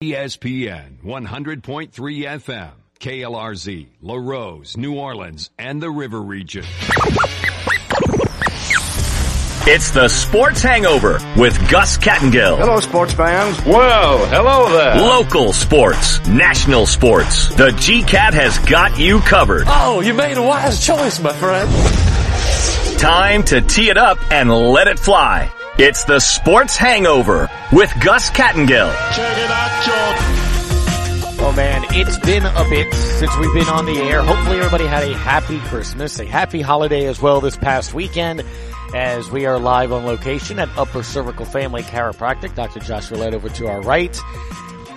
ESPN 100.3 FM, KLRZ, Larose, New Orleans, and the River Region. It's the Sports Hangover with Gus Kattengell. Hello, sports fans. Well, hello there. Local sports, national sports. The GCAT has got you covered. Oh, you made a wise choice, my friend. Time to tee it up and let it fly. It's the Sports Hangover with Gus Kattengell. Check it out, George. Oh man, it's been a bit since we've been on the air. Hopefully everybody had a happy Christmas, a happy holiday as well this past weekend as we are live on location at Upper Cervical Family Chiropractic. Dr. Josh Roulette over to our right.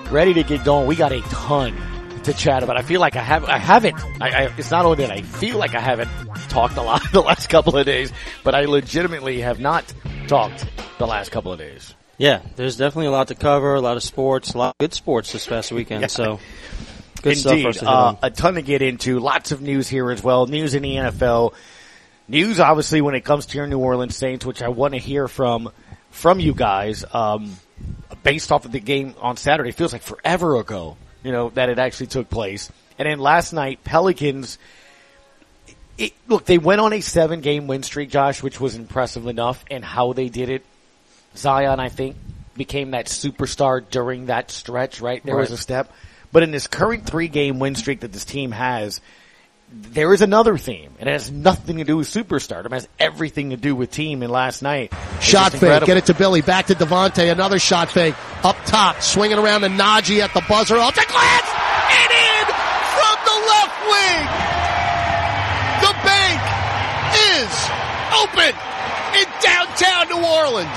Ready to get going. We got a ton to chat about. I feel like I have, I haven't, I, I, it's not only that I feel like I haven't talked a lot the last couple of days, but I legitimately have not talked the last couple of days. Yeah, there's definitely a lot to cover, a lot of sports, a lot of good sports this past weekend. Yeah. So good stuff Indeed, to uh, a ton to get into. Lots of news here as well. News in the NFL. News, obviously, when it comes to your New Orleans Saints, which I want to hear from from you guys. Um, based off of the game on Saturday, it feels like forever ago. You know that it actually took place. And then last night, Pelicans. It, look, they went on a seven game win streak, Josh, which was impressive enough, and how they did it. Zion, I think, became that superstar during that stretch, right? There was a step. But in this current three game win streak that this team has, there is another theme. and It has nothing to do with superstardom. It has everything to do with team. And last night, Shot fake. Get it to Billy. Back to Devonte'. Another shot fake. Up top. Swinging around to Naji at the buzzer. Oh, Off the glass. And in from the left wing. The bank is open in downtown New Orleans.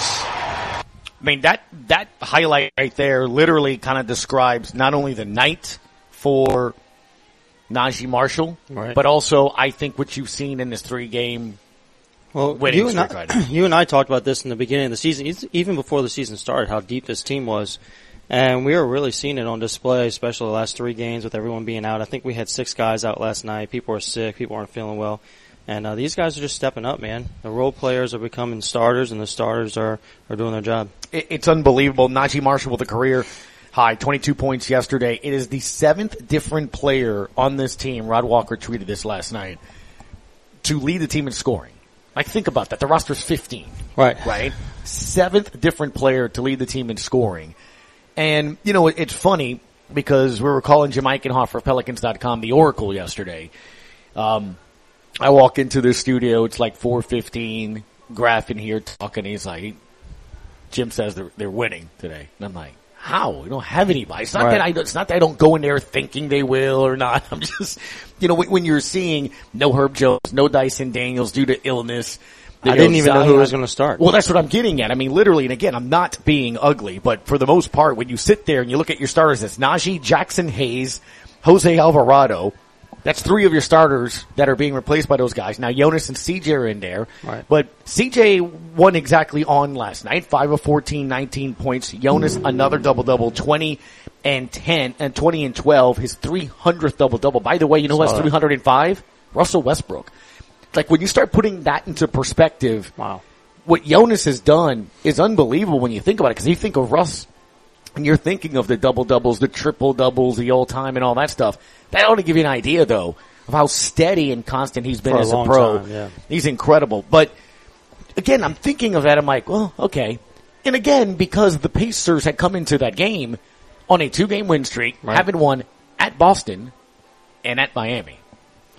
I mean, that, that highlight right there literally kind of describes not only the night for Naji Marshall, Right. but also I think what you've seen in this three game Well, winning you and, I, right you and I talked about this in the beginning of the season, even before the season started, how deep this team was. And we were really seeing it on display, especially the last three games with everyone being out. I think we had six guys out last night. People are sick. People aren't feeling well. And uh, these guys are just stepping up, man. The role players are becoming starters, and the starters are, are doing their job. It- it's unbelievable. Naji Marshall with a career high, 22 points yesterday. It is the seventh different player on this team. Rod Walker tweeted this last night to lead the team in scoring. Like think about that. The roster's 15. Right. Right? Seventh different player to lead the team in scoring. And, you know, it's funny because we were calling Jim Eichenhofer of Pelicans.com the Oracle yesterday. Um, I walk into the studio, it's like 415, Graf in here talking, he's like, Jim says they're, they're winning today. And I'm like, how? We don't have anybody. It's not Right. that I, it's not that I don't go in there thinking they will or not. I'm just, you know, when, when you're seeing no Herb Jones, no Dyson Daniels due to illness. I didn't even know who was going to start. well, that's what I'm getting at. I mean, literally, and again, I'm not being ugly, but for the most part, when you sit there and you look at your starters, it's Naji, Jaxson Hayes, Jose Alvarado. That's three of your starters that are being replaced by those guys. Now, Jonas and CJ are in there. Right. But CJ won exactly on last night. 5 of 14, 19 points. Jonas, another double-double, 20 and 10, and 20 and 12. His 300th double-double. By the way, you know who has 305? Russell Westbrook. Like, when you start putting that into perspective, Wow. what Jonas has done is unbelievable when you think about it. Because you think of Russ, and you're thinking of the double doubles, the triple doubles, the all time, and all that stuff. That ought to give you an idea, though, of how steady and constant he's been For a as a long pro. time, yeah. He's incredible. But again, I'm thinking of that. I'm like, well, okay. And again, because the Pacers had come into that game on a two game win streak, Right. having won at Boston and at Miami.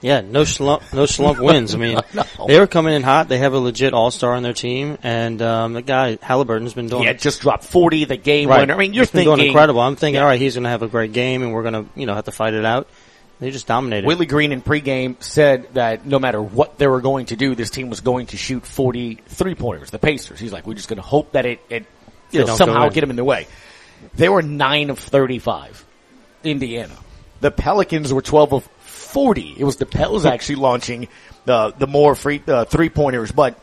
Yeah, no slump, no slump wins. I mean, No. they were coming in hot. They have a legit all star on their team, and um, the guy Halliburton's been doing He had just dropped 40, the game right. winner. I mean, you're He's been thinking doing incredible. I'm thinking, Yeah. all right, he's going to have a great game, and we're going to, you know, have to fight it out. They just dominated. Willie Green in pregame said that no matter what they were going to do, this team was going to shoot 40 three pointers. The Pacers. He's like, we're just going to hope that it, it you know, somehow get them in their way. They were nine of 35. Indiana. The Pelicans were 12 of 40. It was the Pels actually launching the, the more free, uh, three pointers, but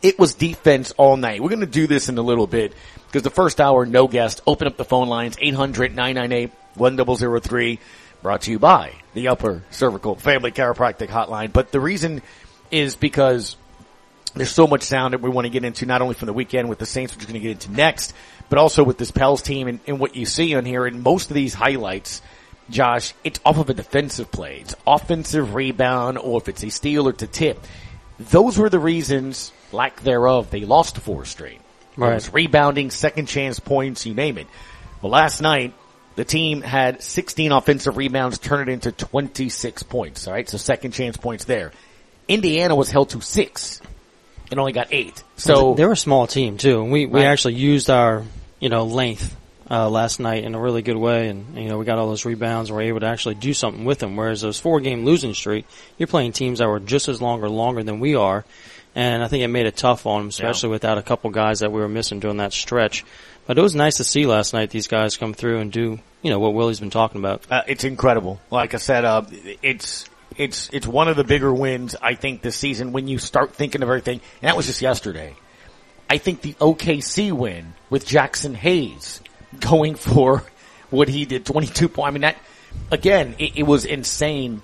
it was defense all night. We're going to do this in a little bit because the first hour, no guest. Open up the phone lines, 800-998-1003, brought to you by the Upper Cervical Family Chiropractic Hotline. But the reason is because there's so much sound that we want to get into, not only from the weekend with the Saints, which we're going to get into next, but also with this Pels team and, and what you see on here. And most of these highlights, Josh, it's off of a defensive play. It's offensive rebound, or if it's a steal or to tip. Those were the reasons, lack thereof, they lost four straight. It Right. was rebounding, second chance points, you name it. Well, last night, the team had 16 offensive rebounds, turn it into 26 points. All right, so second chance points there. Indiana was held to six and only got eight. So they're a small team too, and we we Right. actually used our you know length uh, last night in a really good way, and you know we got all those rebounds and we're able to actually do something with them. Whereas those four game losing streak, you're playing teams that were just as long or longer than we are, and I think it made it tough on them, especially without a couple guys that we were missing during that stretch. But it was nice to see last night these guys come through and do you know what Willie's been talking about. Uh, it's incredible. Like I said, uh, it's it's it's one of the bigger wins I think this season when you start thinking of everything. And that was just yesterday. I think the OKC win with Jaxson Hayes going for what he did, twenty two points. I mean that again, it, it was insane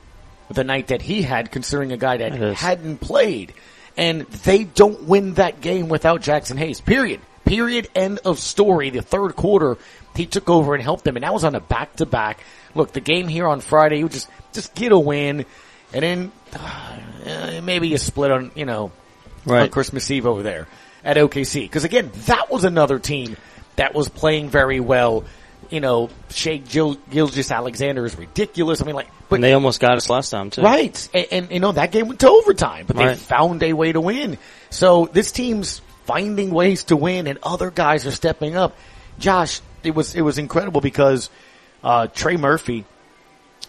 the night that he had, considering a guy that hadn't played, and they don't win that game without Jaxson Hayes. Period. Period. End of story. The third quarter, he took over and helped them, and that was on a back to back. Look, the game here on Friday, you just just get a win, and then uh, maybe you split on you know on Christmas Eve over there at OKC. Because again, that was another team that was playing very well. You know, Shai Gil- Gilgeous Alexander is ridiculous. I mean, like, but And they almost got us last time too. Right. And, and, you know, that game went to overtime, but they Right. found a way to win. So this team's finding ways to win and other guys are stepping up. Josh, it was, it was incredible because, uh, Trey Murphy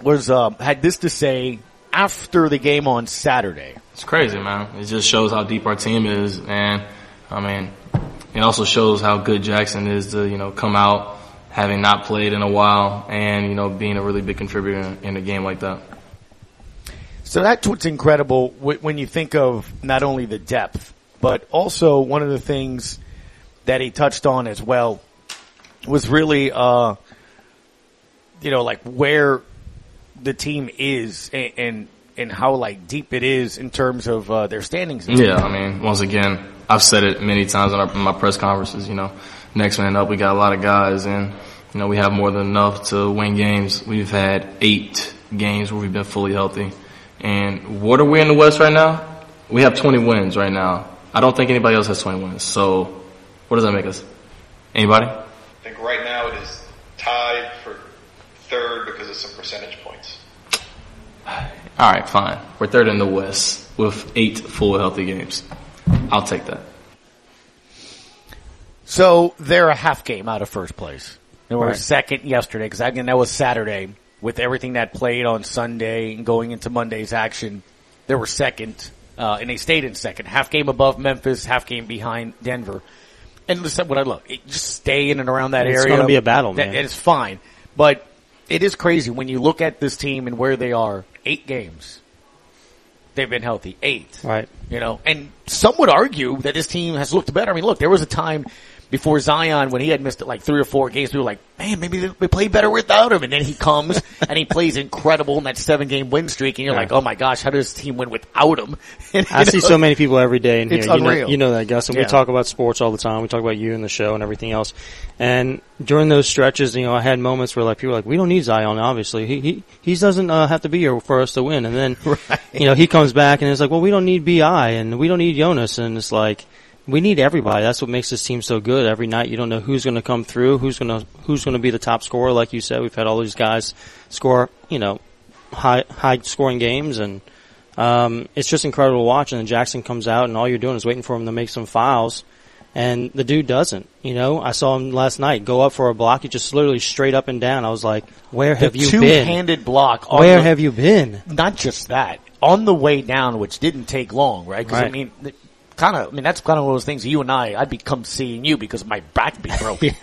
was, um, had this to say after the game on Saturday. It's crazy, man. It just shows how deep our team is, and I mean, it also shows how good Jaxson is to you know come out having not played in a while, and you know being a really big contributor in, in a game like that. So that's what's incredible when you think of not only the depth, but also one of the things that he touched on as well was really, uh, you know, like where the team is and, and, and how like deep it is in terms of, uh, their standings. Yeah, I mean, once again, I've said it many times in, our, in my press conferences. You know, next man up, we got a lot of guys, and you know we have more than enough to win games. We've had eight games where we've been fully healthy, and what are we in the West right now? We have 20 wins right now. I don't think anybody else has 20 wins. So, what does that make us? Anybody? I think right now it is tied for third because of some percentage points. All right, fine. We're third in the West with eight full healthy games. I'll take that. So they're a half game out of first place. They were Right. second yesterday because again that was Saturday with everything that played on Sunday and going into Monday's action. They were second, uh, and they stayed in second. Half game above Memphis, half game behind Denver. And listen, what I love, it, just stay in and around that It's area. gonna be a battle, That- man. It's fine, but it is crazy when you look at this team and where they are. Eight games, they've been healthy. Eight, Right. you know, and some would argue that this team has looked better. I mean, look, there was a time before Zion when he had missed like three or four games. We were like, man, maybe they- we play better without him. And then he comes and he plays incredible in that seven game win streak. And you're Yeah. like, oh my gosh, how does this team win without him? And, I you see so many people every day in here. You know, you know that, Gus. And Yeah. we talk about sports all the time. We talk about you and the show and everything else. And during those stretches, you know, I had moments where like people were like, we don't need Zion. Obviously, he he he doesn't uh, have to be here for us to win. And then, you know, he comes back and it's like, well, we don't need Bi and we don't need Jonas. And it's like. We need everybody. That's what makes this team so good. Every night, you don't know who's going to come through, who's going to who's going to be the top scorer. Like you said, we've had all these guys score, you know, high high scoring games, and um, it's just incredible to watch. And then Jaxson comes out, and all you're doing is waiting for him to make some fouls, and the dude doesn't. You know, I saw him last night go up for a block. He just literally straight up and down. I was like, "Where have the you two been? handed block. Where the- have you been?" not just that on the way down, which didn't take long, right? Because I Right. mean, kind of. I mean, that's kind of one of those things. You and I, I'd be come seeing you because my back be broken.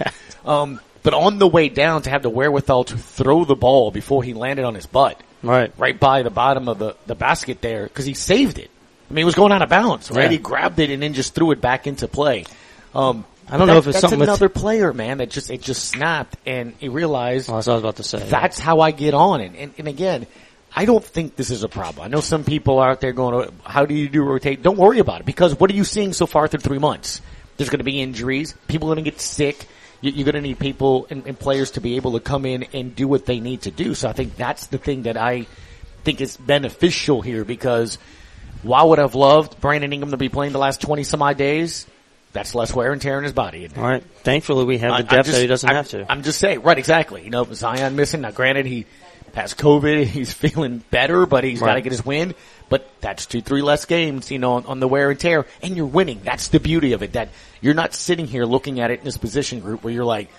Um, but on the way down, to have the wherewithal to throw the ball before he landed on his butt, Right. right by the bottom of the the basket there, because he saved it. I mean, he was going out of bounds, right? Yeah. He grabbed it and then just threw it back into play. Um, I don't that- know if it's that's another player, man. That just it just snapped, and he realized Well, that's what I was about to say. that's how I get on. And, and, and again, I don't think this is a problem. I know some people are out there going, how do you do rotate? Don't worry about it because what are you seeing so far through three months? There's going to be injuries. People are going to get sick. You- You're going to need people and, and players to be able to come in and do what they need to do. So I think that's the thing that I think is beneficial here because while would have loved Brandon Ingram to be playing the last 20 some odd days, that's less wear and tear in his body. All right. Thankfully, we have I- the depth just- that he doesn't I'm- have to. I'm just saying, right, exactly. You know, Zion missing. Now, granted, he has COVID. He's feeling better, but he's got to get his win. But that's two, three less games, you know, on, on the wear and tear, and you're winning. That's the beauty of it. That you're not sitting here looking at it in this position group where you're like,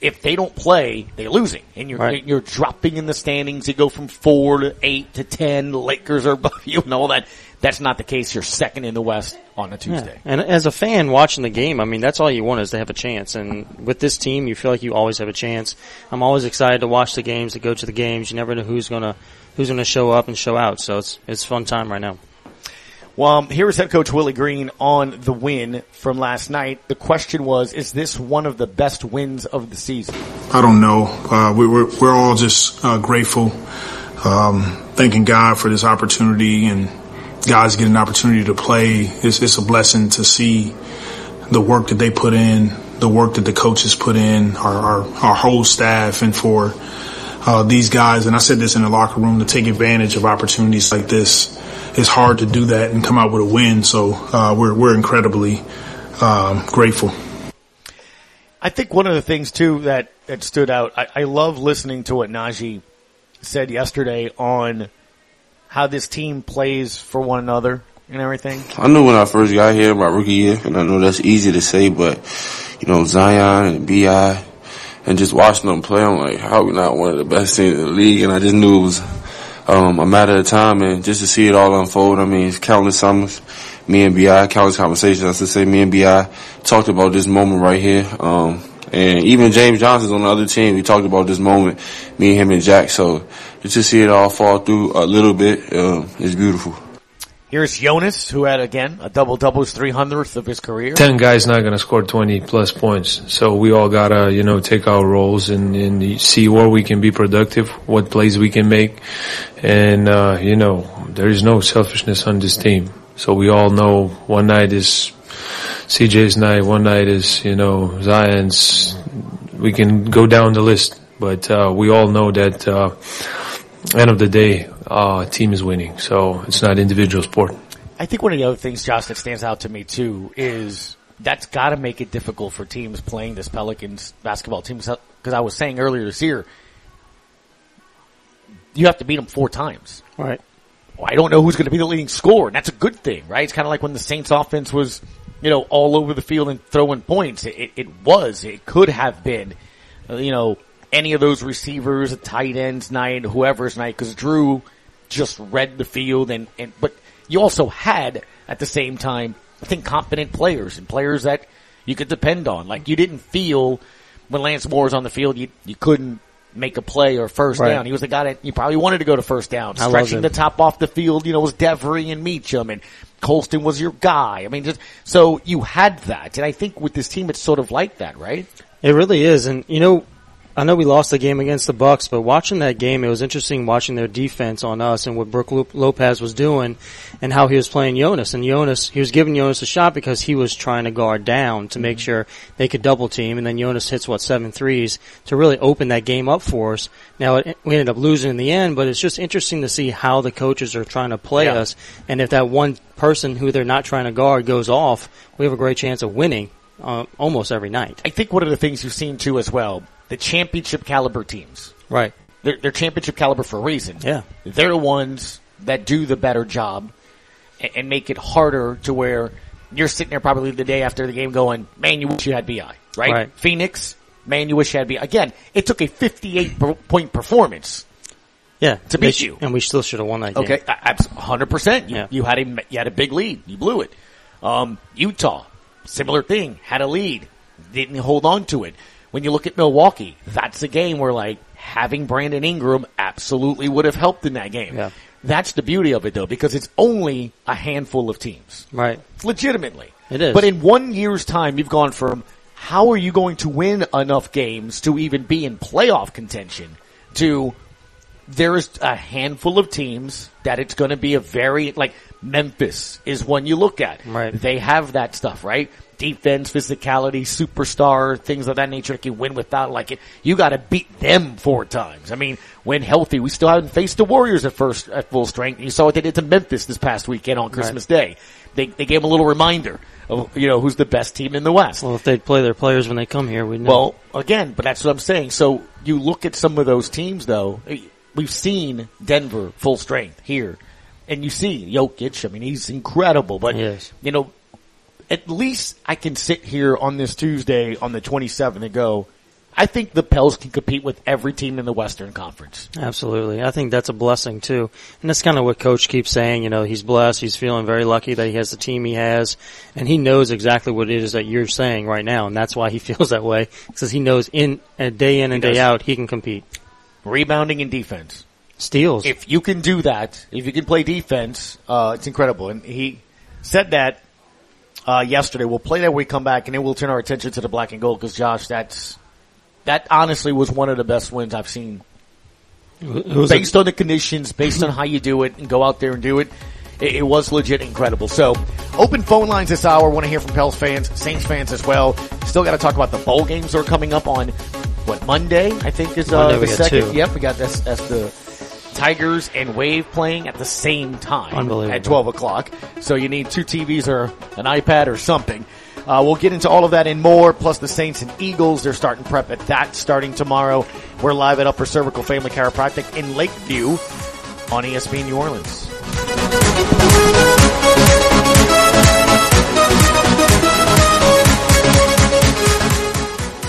if they don't play, they're losing, and you're Right. you're dropping in the standings. You go from four to eight to ten. Lakers are above you, and all that. That's not the case. You're second in the West on a Tuesday. And as a fan watching the game, I mean, that's all you want is to have a chance. And with this team, you feel like you always have a chance. I'm always excited to watch the games, to go to the games. You never know who's gonna who's gonna show up and show out. So it's it's a fun time right now. Well, um, here is head coach Willie Green on the win from last night. The question was, is this one of the best wins of the season? I don't know. Uh, we, we're we're all just uh, grateful, um, thanking God for this opportunity and guys getting an opportunity to play. It's, it's a blessing to see the work that they put in, the work that the coaches put in, our our, our whole staff, and for uh, these guys. And I said this in the locker room to take advantage of opportunities like this. It's hard to do that and come out with a win. So uh, we're we're incredibly um, grateful. I think one of the things too that, that stood out, I, I love listening to what Naji said yesterday on how this team plays for one another and everything. I knew when I first got here, my rookie year, and I know that's easy to say, but you know Zion and Bi, and just watching them play, I'm like, how are we not one of the best teams in the league? And I just knew it was um, a matter of time, and just to see it all unfold. I mean, countless summers. Me and Bi, countless conversations. I should say, me and Bi talked about this moment right here. Um, and even James Johnson's on the other team. We talked about this moment, me and him and Jack. So just to see it all fall through a little bit, um, is beautiful. Here's Jonas, who had again a double double, his 300th of his career. ten guys not gonna score twenty plus points. So we all gotta, you know, take our roles and, and see where we can be productive, what plays we can make, and uh, you know, there is no selfishness on this team. So we all know one night is CJ's night, one night is you know Zion's. We can go down the list, but uh, we all know that uh, end of the day, uh, team is winning. So it's not individual sport. I think one of the other things, Josh, that stands out to me too is that's got to make it difficult for teams playing this Pelicans basketball team. Because I was saying earlier this year, you have to beat them four times. Right. Well, I don't know who's going to be the leading scorer, and that's a good thing, right? It's kind of like when the Saints offense was, you know, all over the field and throwing points. It, it, was, it could have been, uh, you know, any of those receivers, tight ends night, whoever's night, because Drew just read the field, and and but you also had at the same time, I think, competent players and players that you could depend on. Like you didn't feel when Lance Moore was on the field, you you couldn't make a play or first Right. down. He was the guy that you probably wanted to go to first down. Stretching the top off the field, you know, was Devery and Meachem and Colston was your guy. I mean, just, so you had that. And I think with this team, it's sort of like that, right? It really is, and you know, I know we lost the game against the Bucks, but watching that game, it was interesting watching their defense on us and what Brook Lopez was doing, and how he was playing Jonas. And Jonas, he was giving Jonas a shot because he was trying to guard down to make sure they could double team, and then Jonas hits what seven threes to really open that game up for us. Now it, we ended up losing in the end, but it's just interesting to see how the coaches are trying to play Yeah. us, and if that one person who they're not trying to guard goes off, we have a great chance of winning uh, almost every night. I think one of the things you've seen too as well, the championship caliber teams. Right. They're, they're championship caliber for a reason. Yeah. They're the ones that do the better job and, and make it harder to where you're sitting there probably the day after the game going, man, you wish you had BI, right? Right. Phoenix, man, you wish you had BI. Again, it took a 58 point performance. Yeah, To beat you. and we still should have won that game. Okay, hundred percent. You Yeah. you had a you had a big lead. You blew it. Um, Utah, similar thing. Had a lead, didn't hold on to it. When you look at Milwaukee, that's a game where like having Brandon Ingram absolutely would have helped in that game. Yeah. That's the beauty of it though, because it's only a handful of teams. Right. Legitimately. It is. But in one year's time, you've gone from how are you going to win enough games to even be in playoff contention to there's a handful of teams that it's going to be a very like Memphis is one you look at. Right. They have that stuff, right? Defense, physicality, superstar, things of that nature. Like you win without like it. You got to beat them four times. I mean, when healthy, we still haven't faced the Warriors at first at full strength. You saw what they did to Memphis this past weekend on Christmas Day. They they gave them a little reminder of you know who's the best team in the West. Well, if they'd play their players when they come here, we'd know. Well, again, but that's what I'm saying. So you look at some of those teams though, we've seen Denver full strength here. And you see Jokic, I mean, he's incredible, but Yes. you know, at least I can sit here on this Tuesday on the 27th and go, I think the Pels can compete with every team in the Western Conference. Absolutely. I think that's a blessing too. And that's kind of what coach keeps saying, you know, he's blessed, he's feeling very lucky that he has the team he has, and he knows exactly what it is that you're saying right now, and that's why he feels that way, because he knows in, uh, day in and day out, he can compete. Rebounding and defense. Steals. If you can do that, if you can play defense, uh, it's incredible. And he said that uh, yesterday. We'll play that when we come back, and then we'll turn our attention to the black and gold because Josh, that's that honestly was one of the best wins I've seen. Was a- based on the conditions, based on how you do it, and go out there and do it. It, it was legit incredible. So, open phone lines this hour. Want to hear from Pels fans, Saints fans as well. Still got to talk about the bowl games that are coming up on what Monday. I think is uh, Monday the second. two. Yep, we got that's, that's the Tigers and Wave playing at the same time Unbelievable. at 12 o'clock. So you need two TVs or an iPad or something. Uh, we'll get into all of that and more, plus the Saints and Eagles. They're starting prep at that starting tomorrow. We're live at Upper Cervical Family Chiropractic in Lakeview on ESPN New Orleans.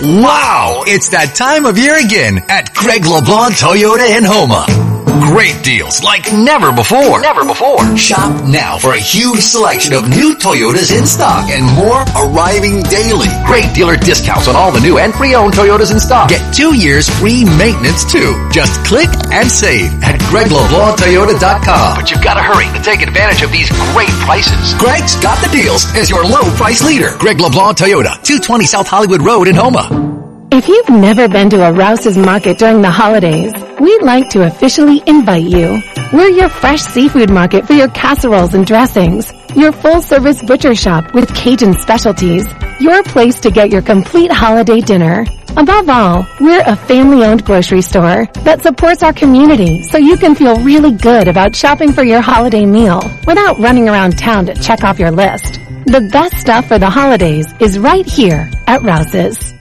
Wow! It's that time of year again at Greg LeBlanc Toyota in Houma. Great deals like never before. Never before. Shop now for a huge selection of new Toyotas in stock and more arriving daily. Great dealer discounts on all the new and pre-owned Toyotas in stock. Get two years free maintenance too. Just click and save at GregLeBlancToyota.com. But you've got to hurry to take advantage of these great prices. Greg's got the deals as your low price leader. Greg LeBlanc Toyota, 220 South Hollywood Road in Houma. If you've never been to a Rouse's Market during the holidays, we'd like to officially invite you. We're your fresh seafood market for your casseroles and dressings. Your full service butcher shop with Cajun specialties. Your place to get your complete holiday dinner. Above all, we're a family owned grocery store that supports our community so you can feel really good about shopping for your holiday meal without running around town to check off your list. The best stuff for the holidays is right here at Rouse's.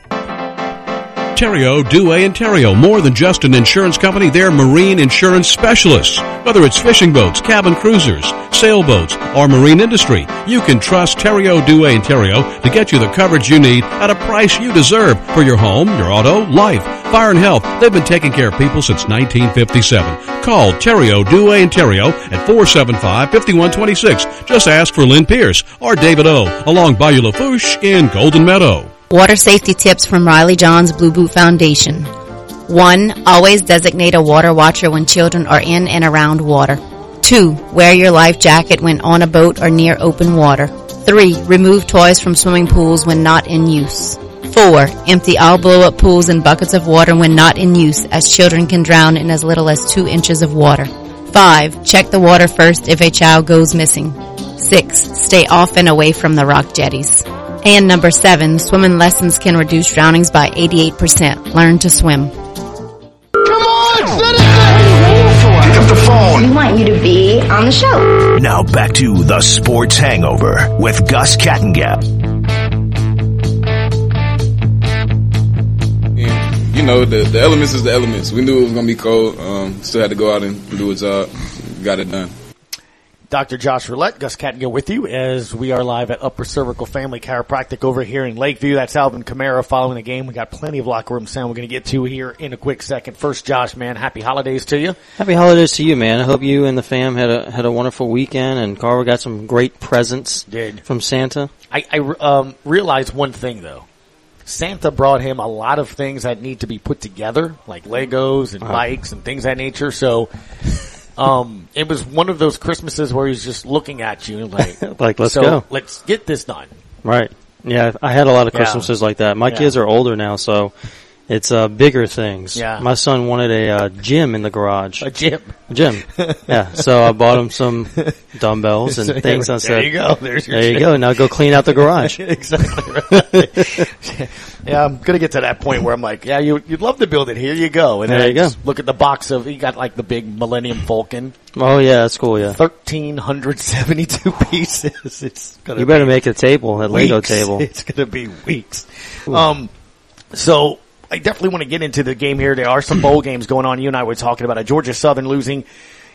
Terrio, Dewey, and Terrio. More than just an insurance company, they're marine insurance specialists. Whether it's fishing boats, cabin cruisers, sailboats, or marine industry, you can trust Terrio, Dewey, and Terrio to get you the coverage you need at a price you deserve for your home, your auto, life, fire, and health. They've been taking care of people since 1957. Call Terrio, Dewey, and Terrio at 475-5126. Just ask for Lynn Pierce or David O. along Bayou Lafourche in Golden Meadow. Water safety tips from Riley John's Blue Boot Foundation. 1. Always designate a water watcher when children are in and around water. 2. Wear your life jacket when on a boat or near open water. 3. Remove toys from swimming pools when not in use. 4. Empty all blow-up pools and buckets of water when not in use as children can drown in as little as 2 inches of water. 5. Check the water first if a child goes missing. 6. Stay off and away from the rock jetties. And number 7. Swimming lessons can reduce drownings by 88%. Learn to swim. Come on, citizen! Pick up the phone. We want you to be on the show. Now back to the Sports Hangover with Gus Kattengap. you know, the, the elements is the elements. We knew it was going to be cold. Um, still had to go out and do a job. Got it done. Dr. Josh Roulette, Gus Kattengell with you as we are live at Upper Cervical Family Chiropractic over here in Lakeview. That's Alvin Kamara following the game. We got plenty of locker room sound we're going to get to here in a quick second. First, Josh, man, happy holidays to you. Happy holidays to you, man. I hope you and the fam had a had a wonderful weekend, and Carver got some great presents Did. from Santa. I, I um, realized one thing though. Santa brought him a lot of things that need to be put together, like Legos and Uh-huh. bikes and things of that nature. So, um, it was one of those Christmases where he's just looking at you and like, Like, let's so go. Let's get this done. Right. Yeah, I had a lot of Yeah. Christmases like that. My Yeah. kids are older now, so It's uh, bigger things. Yeah. My son wanted a uh, gym in the garage. A gym. A gym. yeah. So I bought him some dumbbells and So, things. I there you go. There's your there you go. Now go clean out the garage. exactly. Yeah, I'm gonna get to that point where I'm like, yeah, you, you'd love to build it. Here you go. And then There I you go. look at the box of you got like the big Millennium Falcon, Oh yeah, that's cool. Yeah. thirteen hundred seventy two pieces. It's gonna You better be make a table, a Lego table. It's gonna be weeks. Um, so I definitely want to get into the game here. There are some bowl games going on. You and I were talking about a Georgia Southern losing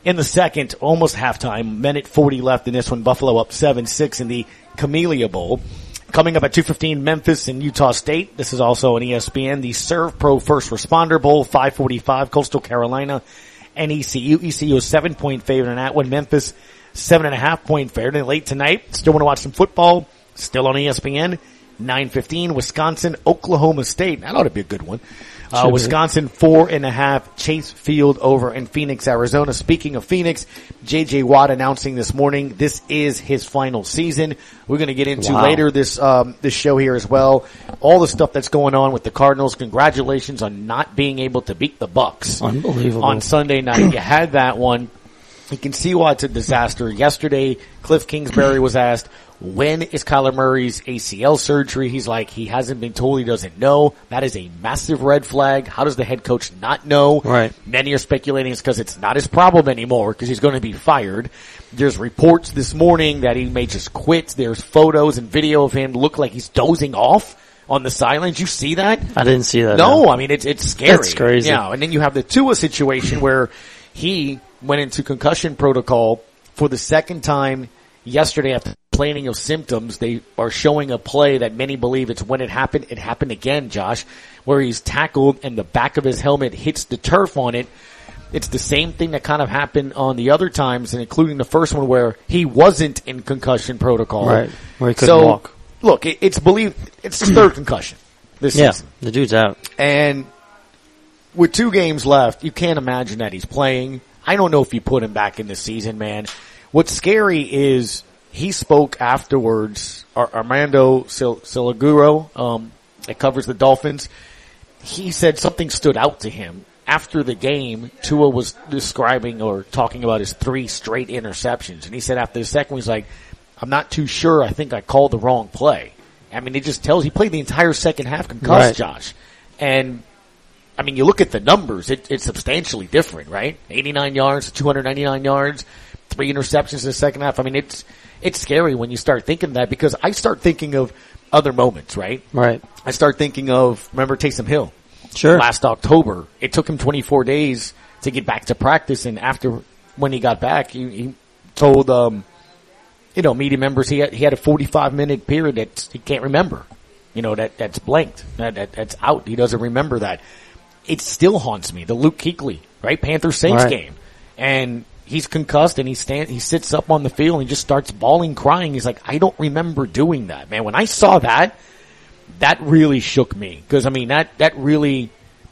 in the second, almost halftime. Minute 40 left in this one. Buffalo up 7-6 in the Camellia Bowl. Coming up at 2.15, Memphis and Utah State. This is also an ESPN. The SERVPRO First Responder Bowl, 545, Coastal Carolina and ECU. ECU is seven point favorite in that one. Memphis, seven and a half point favorite. And late tonight, still want to watch some football, still on ESPN. 915, Wisconsin, Oklahoma State. That ought to be a good one. Uh, be. Wisconsin four and a half, Chase Field over in Phoenix, Arizona. Speaking of Phoenix, JJ Watt announcing this morning this is his final season. We're going to get into Wow. later this um, this show here as well. All the stuff that's going on with the Cardinals. Congratulations on not being able to beat the Bucks Unbelievable. on Sunday night. you had that one. You can see why it's a disaster. Yesterday, Cliff Kingsbury was asked, when is Kyler Murray's ACL surgery? He's like, he hasn't been told, he doesn't know. That is a massive red flag. How does the head coach not know? Right. Many are speculating it's because it's not his problem anymore because he's going to be fired. There's reports this morning that he may just quit. There's photos and video of him look like he's dozing off on the sidelines. You see that? I didn't see that. No, I mean it's it's scary. That's crazy. Yeah, and then you have the Tua situation where he went into concussion protocol for the second time yesterday after complaining of symptoms. They are showing a play that many believe it's when it happened. It happened again, Josh, where he's tackled and the back of his helmet hits the turf on it. It's the same thing that kind of happened on the other times, and including the first one where he wasn't in concussion protocol. Right, where he couldn't so, walk. Look, it, it's believed it's his third concussion this Yeah, season. the dude's out. And with two games left, you can't imagine that he's playing. I don't know if you put him back in the season, man. What's scary is he spoke afterwards. Ar- Armando Sil- Salguero, um, that covers the Dolphins. He said something stood out to him after the game. Tua was describing or talking about his three straight interceptions, and he said after the second, one, he's like, "I'm not too sure. I think I called the wrong play." I mean, it just tells he played the entire second half concussed, Right. Josh, and I mean, you look at the numbers, it, it's substantially different, right? 89 yards, 299 yards, three interceptions in the second half. I mean, it's, it's scary when you start thinking that because I start thinking of other moments, right? Right. I start thinking of, remember Taysom Hill? Sure. Last October. It took him 24 days to get back to practice and after, when he got back, he, he told, um, you know, media members he had, he had a 45 minute period that he can't remember. You know, that, that's blanked. That, that, that's out. He doesn't remember that. It still haunts me. The Luke Kuechly, right? Panther Saints Right. game. And he's concussed and he stand, he sits up on the field and he just starts bawling, crying. He's like, I don't remember doing that, man. When I saw that, that really shook me. Cause I mean, that, that really,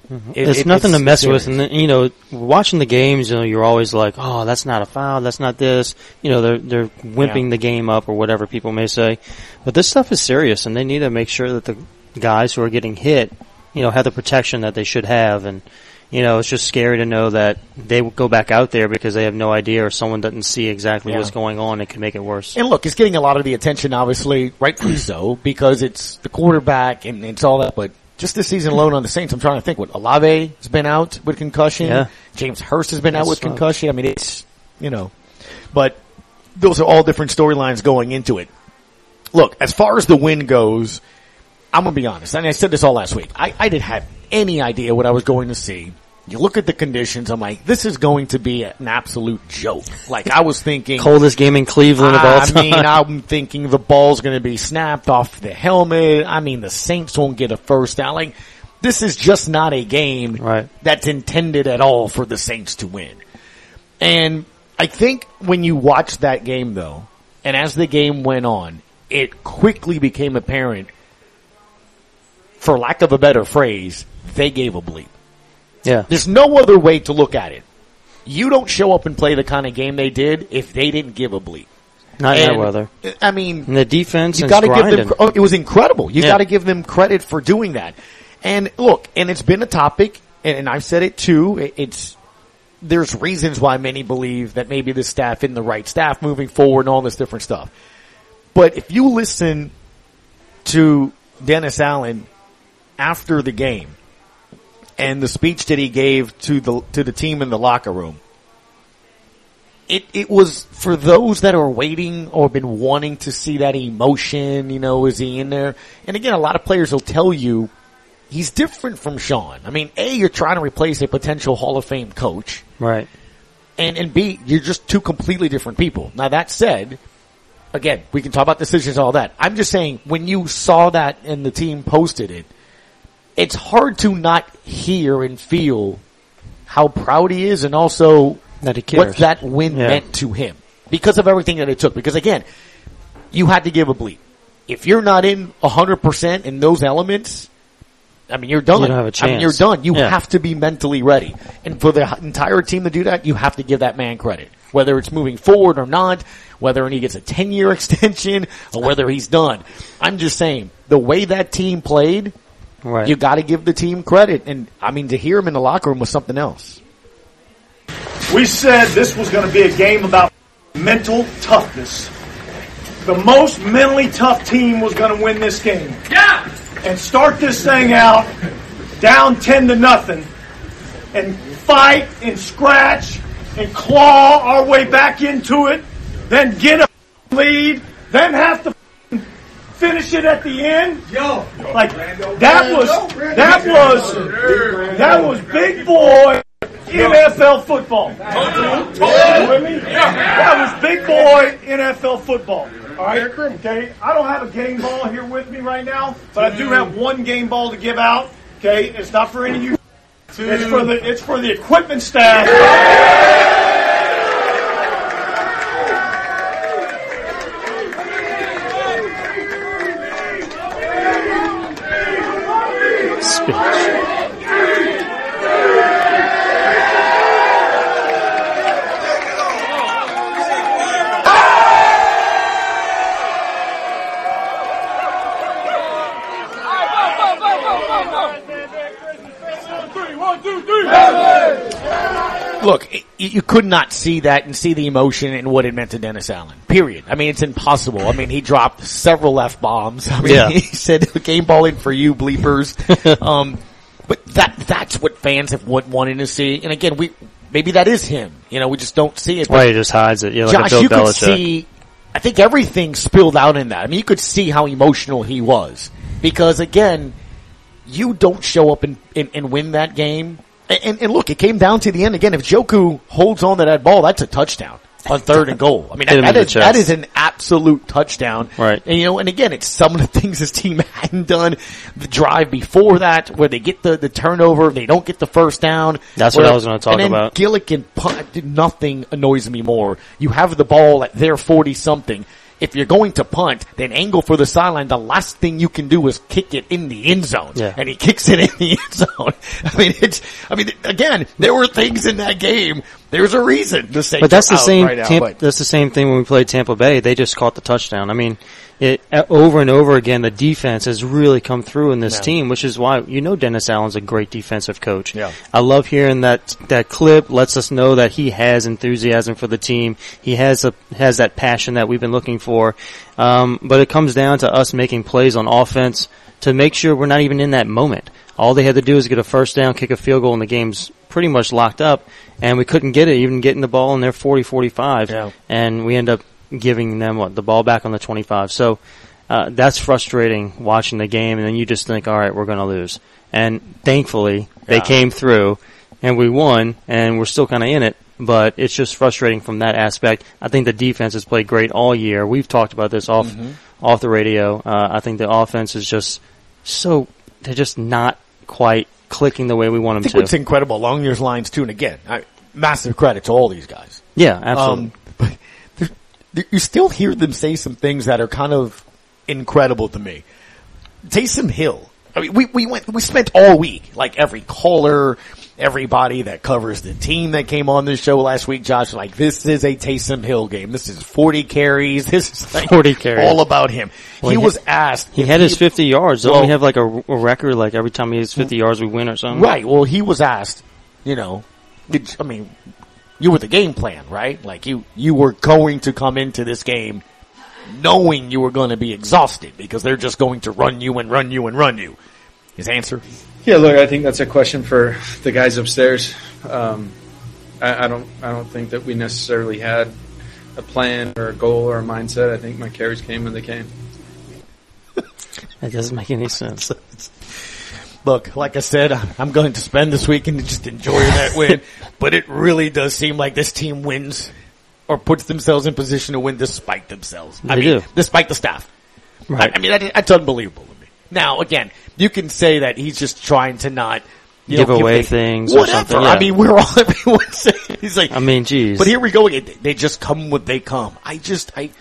mm-hmm. it- it's it- nothing to mess with, and then, you know, watching the games, you know, you're always like, "Oh, that's not a foul. That's not this." You know, they're they're wimping Yeah. the game up or whatever people may say, but this stuff is serious, and they need to make sure that the guys who are getting hit, you know, have the protection that they should have, and you know, it's just scary to know that they will go back out there because they have no idea or someone doesn't see exactly Yeah. what's going on. It can make it worse. And look, it's getting a lot of the attention, obviously, rightfully so, because it's the quarterback and it's all that. But just this season alone on the Saints, I'm trying to think. What Olave has been out with concussion. Yeah. James Hurst has been out with concussion. I mean, it's you know, but those are all different storylines going into it. Look, as far as the win goes, I'm gonna be honest. And I said this all last week. I, I didn't have any idea what I was going to see. You look at the conditions. I'm like, this is going to be an absolute joke. Like I was thinking, Coldest game in Cleveland of all I time. mean, I'm thinking the ball's going to be snapped off the helmet. I mean, the Saints won't get a first down. Like, this is just not a game Right. that's intended at all for the Saints to win. And I think when you watch that game though, and as the game went on, it quickly became apparent, for lack of a better phrase, they gave a bleep. yeah. There's no other way to look at it. You don't show up and play the kind of game they did if they didn't give a bleep. Not in that weather. I mean, And the defense you got to give them. Oh, it was incredible. You Yeah. got to give them credit for doing that. And look, and it's been a topic, and, and I've said it too. It's there's reasons why many believe that maybe the staff isn't the right staff moving forward and all this different stuff. But if you listen to Dennis Allen after the game and the speech that he gave to the to the team in the locker room, it it was for those that are waiting or been wanting to see that emotion. You know, is he in there? And again, a lot of players will tell you he's different from Sean. I mean, a you're trying to replace a potential Hall of Fame coach, Right. and and B you're just two completely different people. Now that said, again, we can talk about decisions, and all that. I'm just saying when you saw that and the team posted it, it's hard to not hear and feel how proud he is, and also That he what that win Yeah. meant to him because of everything that it took. Because again, you had to give a bleep. If you're not in 100% in those elements, I mean, you're done. You don't have a I mean, you're done. You Yeah. have to be mentally ready. And for the entire team to do that, you have to give that man credit. Whether it's moving forward or not, whether he gets a 10 year extension or whether he's done. I'm just saying, the way that team played, Right. you gotta give the team credit. And I mean, to hear him in the locker room was something else. We said this was going to be a game about mental toughness. The most mentally tough team was going to win this game. Yeah! And start this thing out down 10 to nothing and fight and scratch and claw our way back into it, then get a lead, then have to finish it at the end. Yo, like that was that was that was big boy NFL football. That was big boy NFL football. All right, okay. I don't have a game ball here with me right now, but I do have one game ball to give out. Okay, it's not for any of you. It's for the it's for the equipment staff. Could not see that and see the emotion and what it meant to Dennis Allen. Period. I mean, it's impossible. I mean, he dropped several F bombs. I mean, Yeah. he said, "Game ball in for you, bleepers." um, but that that's what fans have wanted to see. And again, we maybe that is him. You know, we just don't see it. Why he just hides it. Yeah, like Josh, you could see. I think everything spilled out in that. I mean, you could see how emotional he was because again, you don't show up and, and, and win that game. And, and, look, it came down to the end again. If Njoku holds on to that ball, that's a touchdown on third and goal. I mean, that, that is, that is an absolute touchdown. Right. And you know, and again, it's some of the things this team hadn't done. The drive before that, where they get the, the turnover, they don't get the first down. That's what I was gonna talk and then about. Gillick punt, nothing annoys me more. You have the ball at their 40 something. If you're going to punt, then angle for the sideline. The last thing you can do is kick it in the end zone. Yeah. And he kicks it in the end zone. I mean, it's, I mean, again, there were things in that game. There's a reason to say But that's the same. right now, Tampa, but- that's the same thing when we played Tampa Bay. They just caught the touchdown. I mean, it uh, over and over again. The defense has really come through in this Yeah. team, which is why you know Dennis Allen's a great defensive coach. Yeah. I love hearing that that clip. Lets us know that he has enthusiasm for the team. He has a has that passion that we've been looking for. Um, but it comes down to us making plays on offense to make sure we're not even in that moment. All they had to do is get a first down, kick a field goal, and the game's pretty much locked up. And we couldn't get it, even getting the ball in their 40, 45. Yeah. And we end up giving them what the ball back on the 25. So uh, that's frustrating watching the game, and then you just think, all right, we're going to lose. And thankfully, they Yeah. came through, and we won, and we're still kind of in it. But it's just frustrating from that aspect. I think the defense has played great all year. We've talked about this off Mhm. off the radio. Uh, I think the offense is just so they're just not quite clicking the way we want I them think to. It's incredible along those lines too, and again, I, massive credit to all these guys. Yeah, absolutely. Um, but there- there- you still hear them say some things that are kind of incredible to me. Taysom Hill. I mean, we, we went, we spent all week, like every caller, everybody that covers the team that came on this show last week, Josh, like this is a Taysom Hill game. This is 40 carries. This is like 40 carries. all about him. Well, he he- was asked. He had his 50 yards. Don't Well- we have like a, a record? Like every time he has 50 yards, we win or something. Right. Well, he was asked, you know, did, I mean, you were the game plan, right? Like you, you were going to come into this game knowing you were going to be exhausted because they're just going to run you and run you and run you. His answer? Yeah, look, I think that's a question for the guys upstairs. Um, I, I don't, I don't think that we necessarily had a plan or a goal or a mindset. I think my carries came when they came. That doesn't make any sense. Look, like I said, I'm going to spend this weekend to just enjoy that win, but it really does seem like this team wins or puts themselves in position to win despite themselves. I mean, do. despite the staff. Right. I, I mean, that, that's unbelievable to me. Now, again, you can say that he's just trying to not you Give know, away the- things or Whatever. something, I mean, we're all everyone's saying he's like. I mean, geez. But here we go again. They just come what they come. I just, I.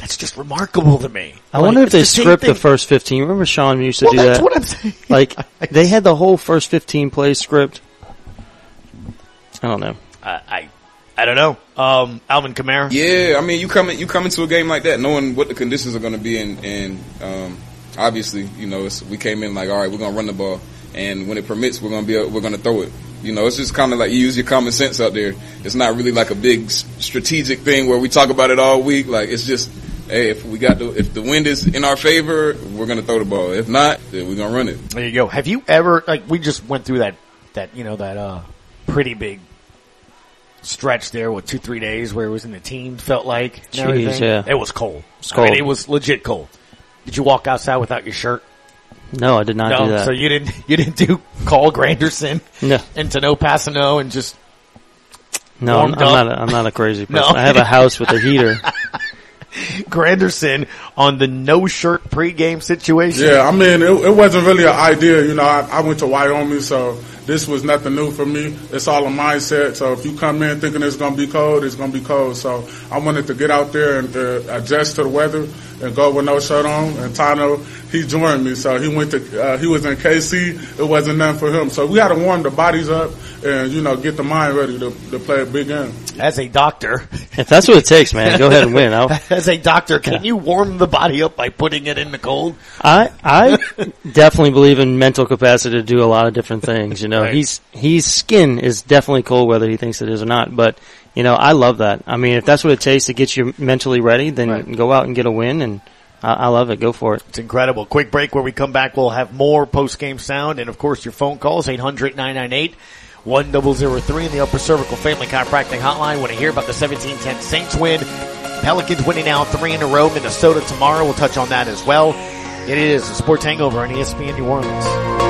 That's just remarkable to me. I Like, wonder if they the script the first 15. Remember Sean used to Well, do that's that? what I'm saying. Like, they had the whole first 15 plays script. I don't know. I, I, I don't know. Um, Alvin Kamara. Yeah, I mean, you come in, you come into a game like that knowing what the conditions are going to be, and, and um, obviously, you know, it's, we came in like, all right, we're going to run the ball, and when it permits, we're going to be, we're going to throw it. You know, it's just kind of like you use your common sense out there. It's not really like a big strategic thing where we talk about it all week. Like it's just, hey, if we got the if the wind is in our favor, we're going to throw the ball. If not, then we're going to run it. There you go. Have you ever like we just went through that that you know that uh pretty big stretch there with two three days where it was in the teens felt like Jeez, yeah. it was cold. It's I mean, cold. it was legit cold. Did you walk outside without your shirt? No, I did not no, do that. so you didn't you didn't do Carl Granderson No. and Tanoh Kpassagnon and just no, I'm, warmed I'm not. A, I'm not a crazy person. No. I have a house with a heater. Granderson on the no shirt pregame situation. Yeah, I mean, it, it wasn't really an idea. You know, I, I went to Wyoming, so this was nothing new for me. It's all a mindset. So if you come in thinking it's going to be cold, it's going to be cold. So I wanted to get out there and uh, adjust to the weather and go with no shirt on. And Tanoh, he joined me. So he went to, uh, he was in KC. It wasn't nothing for him. So we had to warm the bodies up and, you know, get the mind ready to, to play a big game. As a doctor, If that's what it takes, man, go ahead and win. I'll, as a doctor, can you warm the body up by putting it in the cold? I I definitely believe in mental capacity to do a lot of different things. You know, Right. he's his skin is definitely cold whether he thinks it is or not. But you know, I love that. I mean, if that's what it takes to get you mentally ready, then go out and get a win. And I, I love it. Go for it. It's incredible. Quick break where we come back. We'll have more post game sound and of course your phone calls 800-998 1003 in the upper cervical family chiropractic hotline. Want to hear about the 1710 Saints win? Pelicans winning now three in a row. Minnesota tomorrow. We'll touch on that as well. It is a sports hangover on ESPN New Orleans.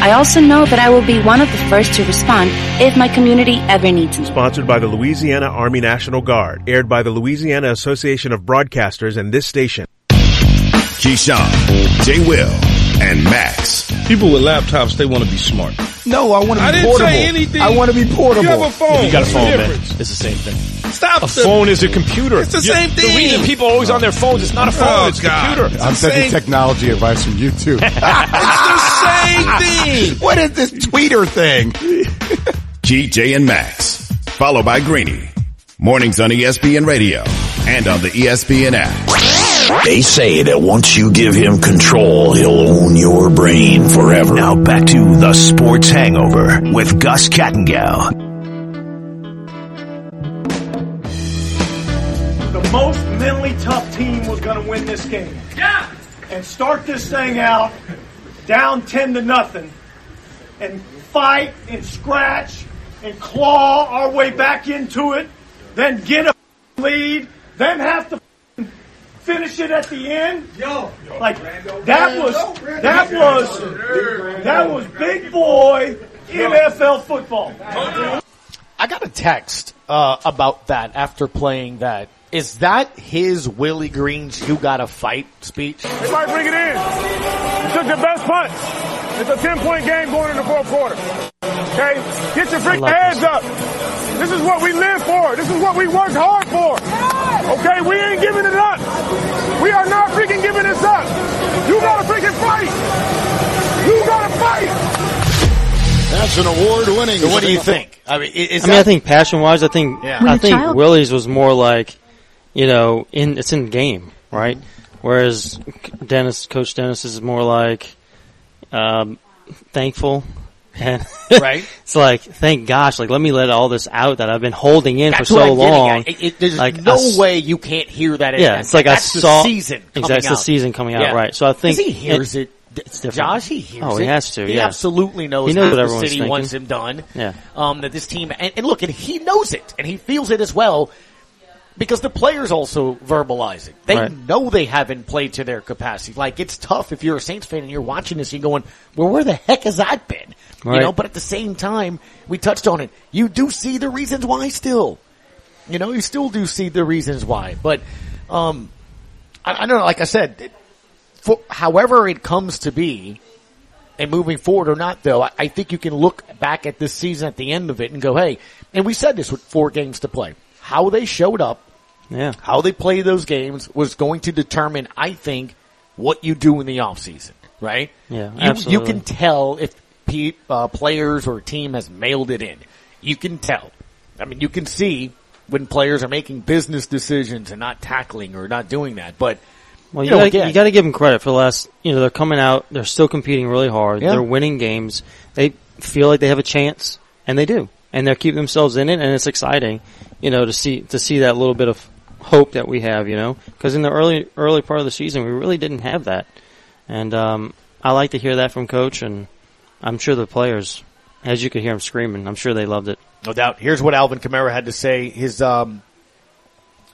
I also know that I will be one of the first to respond if my community ever needs me. Sponsored by the Louisiana Army National Guard. Aired by the Louisiana Association of Broadcasters and this station. Keyshawn, J. Will, and Max. People with laptops, they want to be smart. No, I want to I be didn't portable. say anything. I want to be portable. You have a phone. You got a What's the phone, man. difference? It's the same thing. Stop. A the- phone is a computer. It's the You- same The thing. reason people are always on their phones, it's not a phone, Oh, it's a God. computer. I'm taking Same- technology advice from you too. It's the same thing. What is this tweeter thing? GJ and Max, followed by Greeny. Mornings on ESPN Radio and on the ESPN app. They say that once you give him control, he'll own your brain forever. Now back to the Sports Hangover with Gus Kattengell. The most mentally tough team was going to win this game. Yeah. And start this thing out down 10 to nothing and fight and scratch and claw our way back into it, then get a lead, then have to finish it at the end. Yo, like that was that was that was big boy NFL football. I got a text uh, about that after playing that. Is that his Willie Green's "You Gotta Fight" speech? Everybody bring it in. You took the best punch. It's a 10 point game going into the fourth quarter. Okay? Get your freaking heads up. This is what we live for. This is what we work hard for. Okay? We ain't giving it up. We are not freaking giving this up. You gotta freaking fight. You gotta fight. That's an award-winning. So what do you think? I mean, i- is I mean, I think passion wise, I think Yeah. I think child- Willie's was more like, you know, in it's in game, right? Whereas Dennis, Coach Dennis is more like, um, thankful. And Right. it's like, thank gosh, like let me let all this out that I've been holding in That's for so long. It- it- there's like no I way you can't hear that. Yeah, it's like I saw the season. exactly coming it's the out. season coming out, Yeah. right? So I think he hears it- it. It's different. Josh, he hears Oh, it. he has to, He yeah. absolutely knows, He knows what the city thinking. wants him done. Yeah. Um, that this team and, and look, and he knows it, and he feels it as well, because the players also verbalize it. They Right. know they haven't played to their capacity. Like it's tough if you're a Saints fan and you're watching this and you're going, "Well, where the heck has that been?" You know. But at the same time, we touched on it. You do see the reasons why still. You know, you still do see the reasons why, but um, I, I don't know. Like I said, it- for however it comes to be, and moving forward or not, though, I, I think you can look back at this season at the end of it and go, "Hey," and we said this with four games to play. How they showed up, Yeah. how they play those games was going to determine, I think, what you do in the offseason, right? Yeah, you, you can tell if pe- uh, players or a team has mailed it in. You can tell. I mean, you can see when players are making business decisions and not tackling or not doing that. But Well, you, you know, gotta, again- you gotta give them credit for the last, you know, they're coming out, they're still competing really hard, Yeah. they're winning games, they feel like they have a chance, and they do. And they're keeping themselves in it, and it's exciting, you know, to see, to see that little bit of hope that we have, you know, because in the early, early part of the season, we really didn't have that. And, um, I like to hear that from coach, and I'm sure the players, as you could hear them screaming, I'm sure they loved it. No doubt. Here's what Alvin Kamara had to say. His um,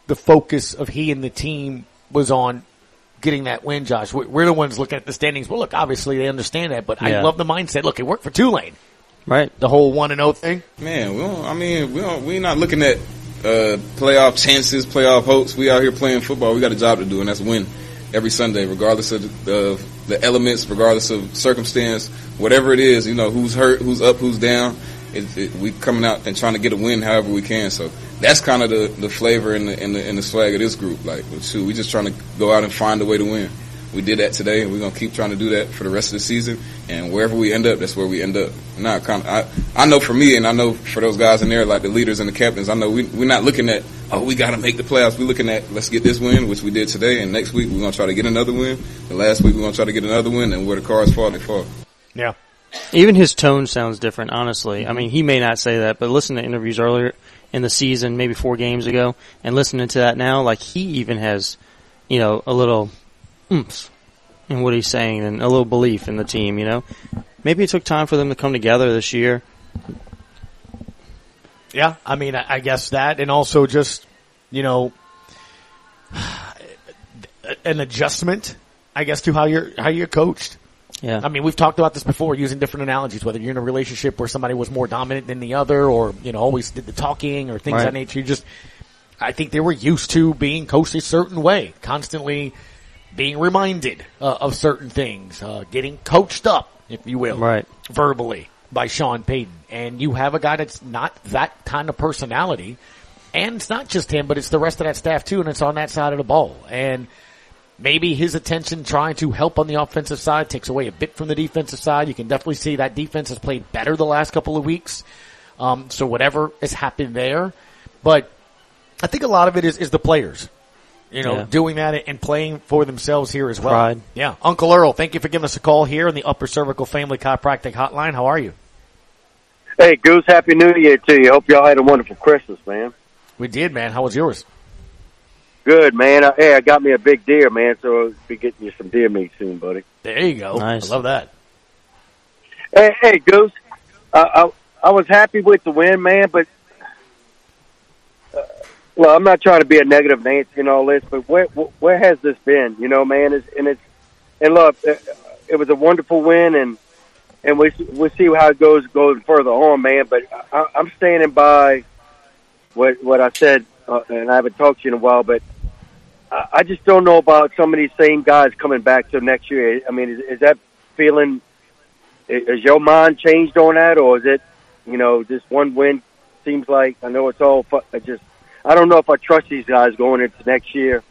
the focus of he and the team was on getting that win. Josh, We- we're the ones looking at the standings. Well, look, obviously they understand that, but I love the mindset. Look, it worked for Tulane. Right. The whole one and zero thing. Man, we don't, I mean, we don't, we're not looking at uh, playoff chances, playoff hopes. We out here playing football. We got a job to do, and that's win every Sunday, regardless of the, of the elements, regardless of circumstance, whatever it is. You know, who's hurt, who's up, who's down. It, it, we coming out and trying to get a win however we can. So that's kind of the, the flavor and the, and the and the swag of this group. Like, shoot, we just trying to go out and find a way to win. We did that today, and we're gonna keep trying to do that for the rest of the season. And wherever we end up, that's where we end up. Not kind of, I, I know for me, and I know for those guys in there, like the leaders and the captains, I know we, we're not looking at, oh, we got to make the playoffs. We're looking at, let's get this win, which we did today, and next week we're gonna try to get another win. The last week we're gonna try to get another win, and where the cards fall, they fall. Yeah. Even his tone sounds different, honestly. I mean, he may not say that, but listen to interviews earlier in the season, maybe four games ago, and listening to that now, like he even has, you know, a little oomph in what he's saying and a little belief in the team, you know? Maybe it took time for them to come together this year. Yeah, I mean, I, guess that, and also just you know, an adjustment, I guess, to how you're how you're coached. Yeah. I mean, we've talked about this before using different analogies, whether you're in a relationship where somebody was more dominant than the other or, you know, always did the talking or things of that nature. You just, I think they were used to being coached a certain way, constantly being reminded uh, of certain things, uh, getting coached up, if you will. Right. Verbally by Sean Payton. And you have a guy that's not that kind of personality. And it's not just him, but it's the rest of that staff too, and it's on that side of the ball. And maybe his attention trying to help on the offensive side takes away a bit from the defensive side. You can definitely see that defense has played better the last couple of weeks. Um, so whatever has happened there, but I think a lot of it is, is the players, you know, Yeah. doing that and playing for themselves here as well. Pride. Yeah. Uncle Earl, thank you for giving us a call here on the Upper Cervical Family Chiropractic Hotline. How are you? Hey, Goose, Happy New Year to you. Hope y'all had a wonderful Christmas, man. We did, man. How was yours? Good, man. Uh, hey, I got me a big deer, man, so I'll be getting you some deer meat soon, buddy. There you go. Nice. I love that. Hey, hey, Goose. Uh, I I was happy with the win, man, but well, I'm not trying to be a negative Nancy and all this, but where where has this been? You know, man, it's, and it's and look, it was a wonderful win, and and we we see how it goes going further on, man. But I, I'm standing by what what I said, uh, and I haven't talked to you in a while, but. I I just don't know about some of these same guys coming back to next year. I mean, is, is that feeling is your mind changed on that, or is it, you know, this one win seems like I know it's all. just I don't know if I trust these guys going into next year,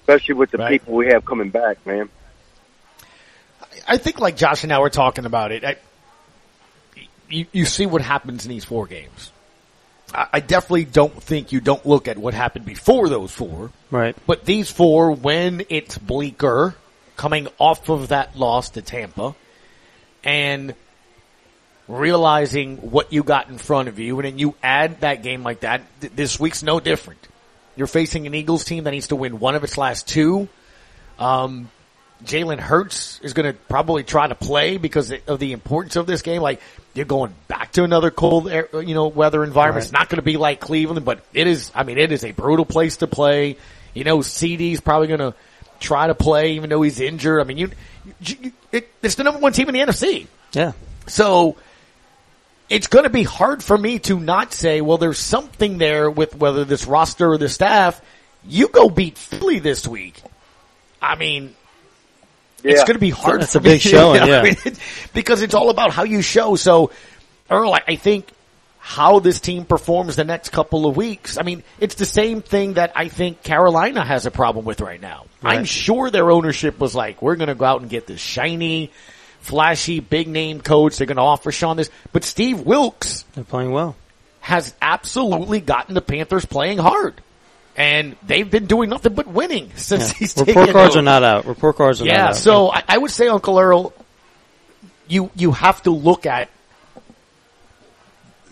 especially with the people we have coming back, man. I think like Josh and I were talking about it. I, you, you see what happens in these four games. I, I definitely don't think you don't look at what happened before those four. Right. But these four, when it's bleaker, coming off of that loss to Tampa, and realizing what you got in front of you, and then you add that game like that, th- this week's no different. You're facing an Eagles team that needs to win one of its last two. Um, Jalen Hurts is going to probably try to play because of the importance of this game. Like you're going back to another cold, air, you know, weather environment. It's not going to be like Cleveland, but it is. I mean, it is a brutal place to play. You know, CD's probably going to try to play even though he's injured. I mean, you, you it, it's the number one team in the NFC. Yeah. So it's going to be hard for me to not say, well, there's something there with whether this roster or the staff. You go beat Philly this week. I mean, it's going to be hard. It's a big me. showing, I yeah. mean, it- because it's all about how you show. So, Earl, I, I think how this team performs the next couple of weeks. I mean, it's the same thing that I think Carolina has a problem with right now. I'm sure their ownership was like, we're going to go out and get this shiny, flashy, big name coach. They're going to offer Sean this, but Steve Wilks They're playing well. has absolutely gotten the Panthers playing hard. And they've been doing nothing but winning since Yeah. he's Report cards over. are not out. Report cards are Yeah, not out. so I, I would say, Uncle Earl, you you have to look at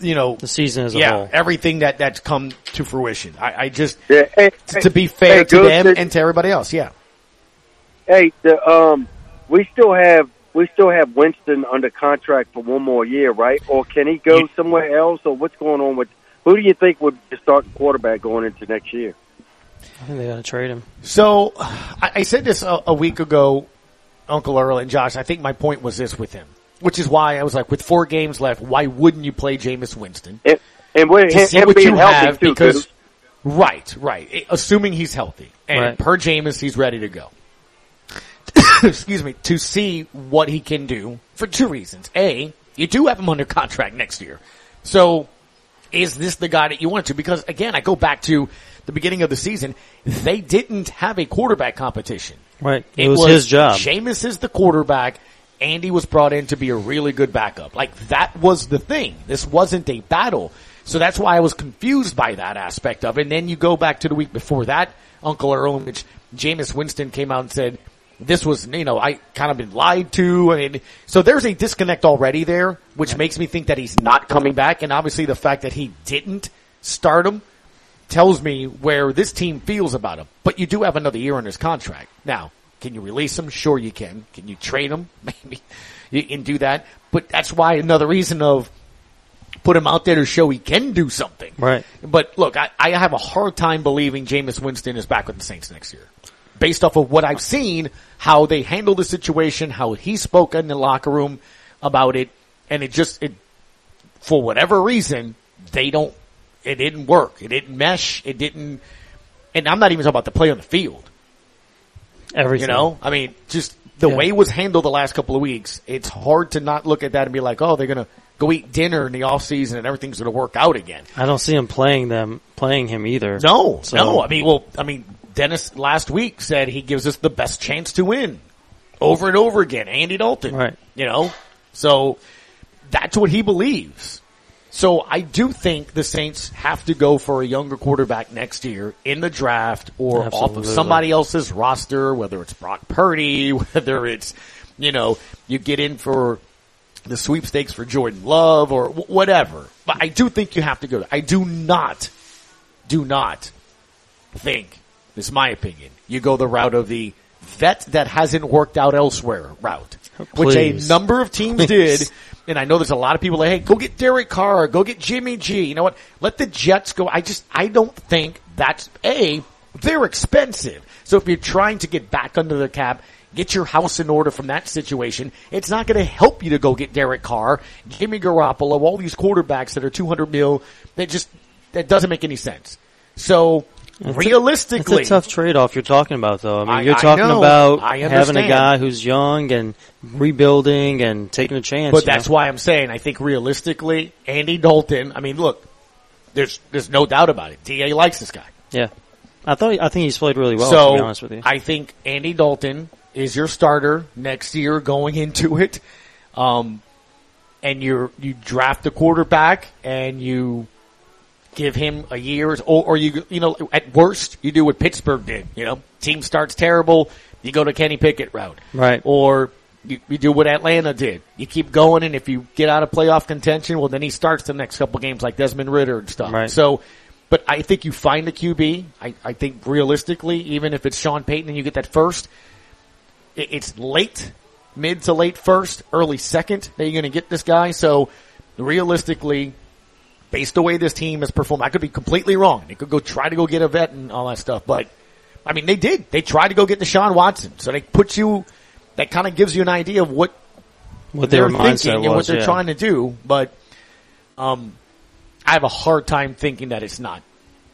you know the season as a yeah whole. everything that that's come to fruition. I, I just Yeah, hey, t- to be fair hey, to them did- and to everybody else. Yeah, Hey, the, um, we still have we still have Winston under contract for one more year, right? Or can he go somewhere else? Or what's going on with? Who do you think would be the starting quarterback going into next year? I think they got to trade him. So I, I said this a, a week ago, Uncle Earl and Josh. I think my point was this with him, which is why I was like, with four games left, why wouldn't you play Jameis Winston? And, and with to him, see him what being you healthy have too, because Goose. right, right. Assuming he's healthy and Right. per Jameis, he's ready to go. Excuse me, to see what he can do for two reasons. A, you do have him under contract next year. So is this the guy that you want to? Because again, I go back to the beginning of the season. They didn't have a quarterback competition. Right. It, was, his job. Jameis is the quarterback. Andy was brought in to be a really good backup. Like that was the thing. This wasn't a battle. So that's why I was confused by that aspect of it. And then you go back to the week before that, Uncle Earl, in which Jameis Winston came out and said, this was, you know, I kind of been lied to. I mean, so there's a disconnect already there, which makes me think that he's not coming back. And obviously the fact that he didn't start him tells me where this team feels about him. But you do have another year on his contract. Now, can you release him? Sure you can. Can you trade him? Maybe you can do that. But that's why another reason of put him out there to show he can do something. Right. But look, I, I have a hard time believing Jameis Winston is back with the Saints next year. Based off of what I've seen, how they handled the situation, how he spoke in the locker room about it, and it just, it, for whatever reason, they don't, it didn't work. It didn't mesh. It didn't, and I'm not even talking about the play on the field. Everything. You know, I mean, just the Yeah. way it was handled the last couple of weeks, it's hard to not look at that and be like, oh, they're gonna go eat dinner in the off season and everything's going to work out again. I don't see him playing them, playing him either. No, So- no. I mean, well, I mean, Dennis last week said he gives us the best chance to win over and over again. Andy Dalton, Right. You know, so that's what he believes. So I do think the Saints have to go for a younger quarterback next year in the draft or off of somebody else's roster, whether it's Brock Purdy, whether it's, you know, you get in for the sweepstakes for Jordan Love or wh- whatever. But I do think you have to go. I do not, do not think, this is my opinion, you go the route of the vet that hasn't worked out elsewhere route, oh, which a number of teams Please. did. And I know there's a lot of people like, hey, go get Derek Carr, go get Jimmy G. You know what? Let the Jets go. I just, I don't think that's A, they're expensive. So if you're trying to get back under the cap, get your house in order from that situation, it's not going to help you to go get Derek Carr, Jimmy Garoppolo, all these quarterbacks that are 200 mil. That just, that doesn't make any sense. So It's a- realistically, it's a tough trade-off you're talking about, though. I mean, I- you're talking know. about having a guy who's young and rebuilding and taking a chance. But that's know? why I'm saying I think realistically, Andy Dalton. I mean, look, there's there's no doubt about it. Da likes this guy. Yeah, I thought I think he's played really well. so to be honest with you, I think Andy Dalton is your starter next year going into it. Um, and you you draft a quarterback and you give him a year or, or you you know at worst you do what Pittsburgh did. You know, team starts terrible, you go to Kenny Pickett route, Right. Or you, you do what Atlanta did. You keep going, and if you get out of playoff contention, well, then he starts the next couple games like Desmond Ridder and stuff. Right. So, but I think you find a QB. I, I think realistically, even if it's Sean Payton and you get that first, it, it's late, mid to late first, early second that you're going to get this guy. So realistically, based the way this team has performed, I could be completely wrong. They could go try to go get a vet and all that stuff, but I mean, they did. They tried to go get Deshaun Watson. So they put you, that kind of gives you an idea of what, What their they're mindset thinking and what they're yeah. trying to do. But, um, I have a hard time thinking that it's not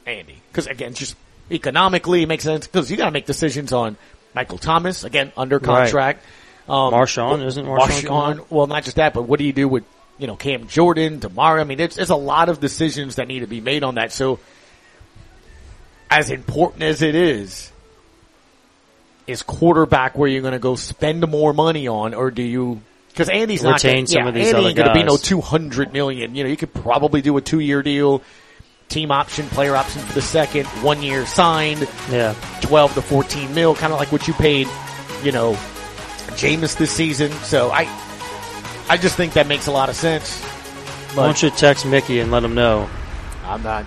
Andy. Cause again, just economically it makes sense because you gotta make decisions on Michael Thomas, again, under Right. contract. Um, Marshon, isn't Marshon Marshon, well, not just that, but what do you do with, you know, Cam Jordan, tomorrow? I mean, there's, there's a lot of decisions that need to be made on that. So, as important as it is, is quarterback where you're going to go spend more money on, or do you? Because Andy's not some yeah, Andy ain't going to be no 200 million. You know, you could probably do a two year deal, team option, player option for the second, one year signed, yeah, 12 to 14 mil, kind of like what you paid, you know, Jameis this season. So I, I just think that makes a lot of sense. Why don't you text Mickey and let him know? I'm not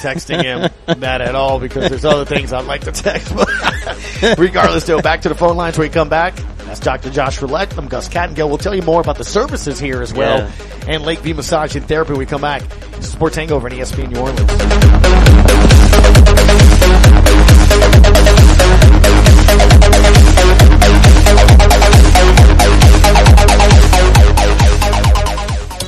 texting him that at all because there's other things I'd like to text. But regardless, though, back to the phone lines when we come back. That's Dr. Josh Roulette. I'm Gus Kattengell. We'll tell you more about the services here as well Yeah. and Lakeview Massage and Therapy when we come back. Sports Hangover and ESPN New Orleans.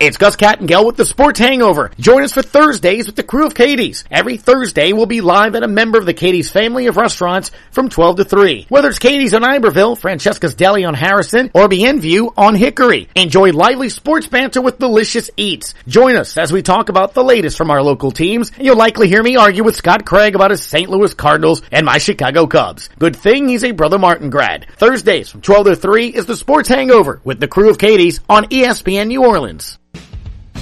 It's Gus Kattengell with the Sports Hangover. Join us for Thursdays with the crew of Katie's. Every Thursday we'll be live at a member of the Katie's family of restaurants from 12 to 3. Whether it's Katie's on Iberville, Francesca's Deli on Harrison, or Bienview on Hickory. Enjoy lively sports banter with delicious eats. Join us as we talk about the latest from our local teams, and you'll likely hear me argue with Scott Craig about his St. Louis Cardinals and my Chicago Cubs. Good thing he's a Brother Martin grad. Thursdays from 12 to 3 is the Sports Hangover with the crew of Katie's on ESPN New Orleans.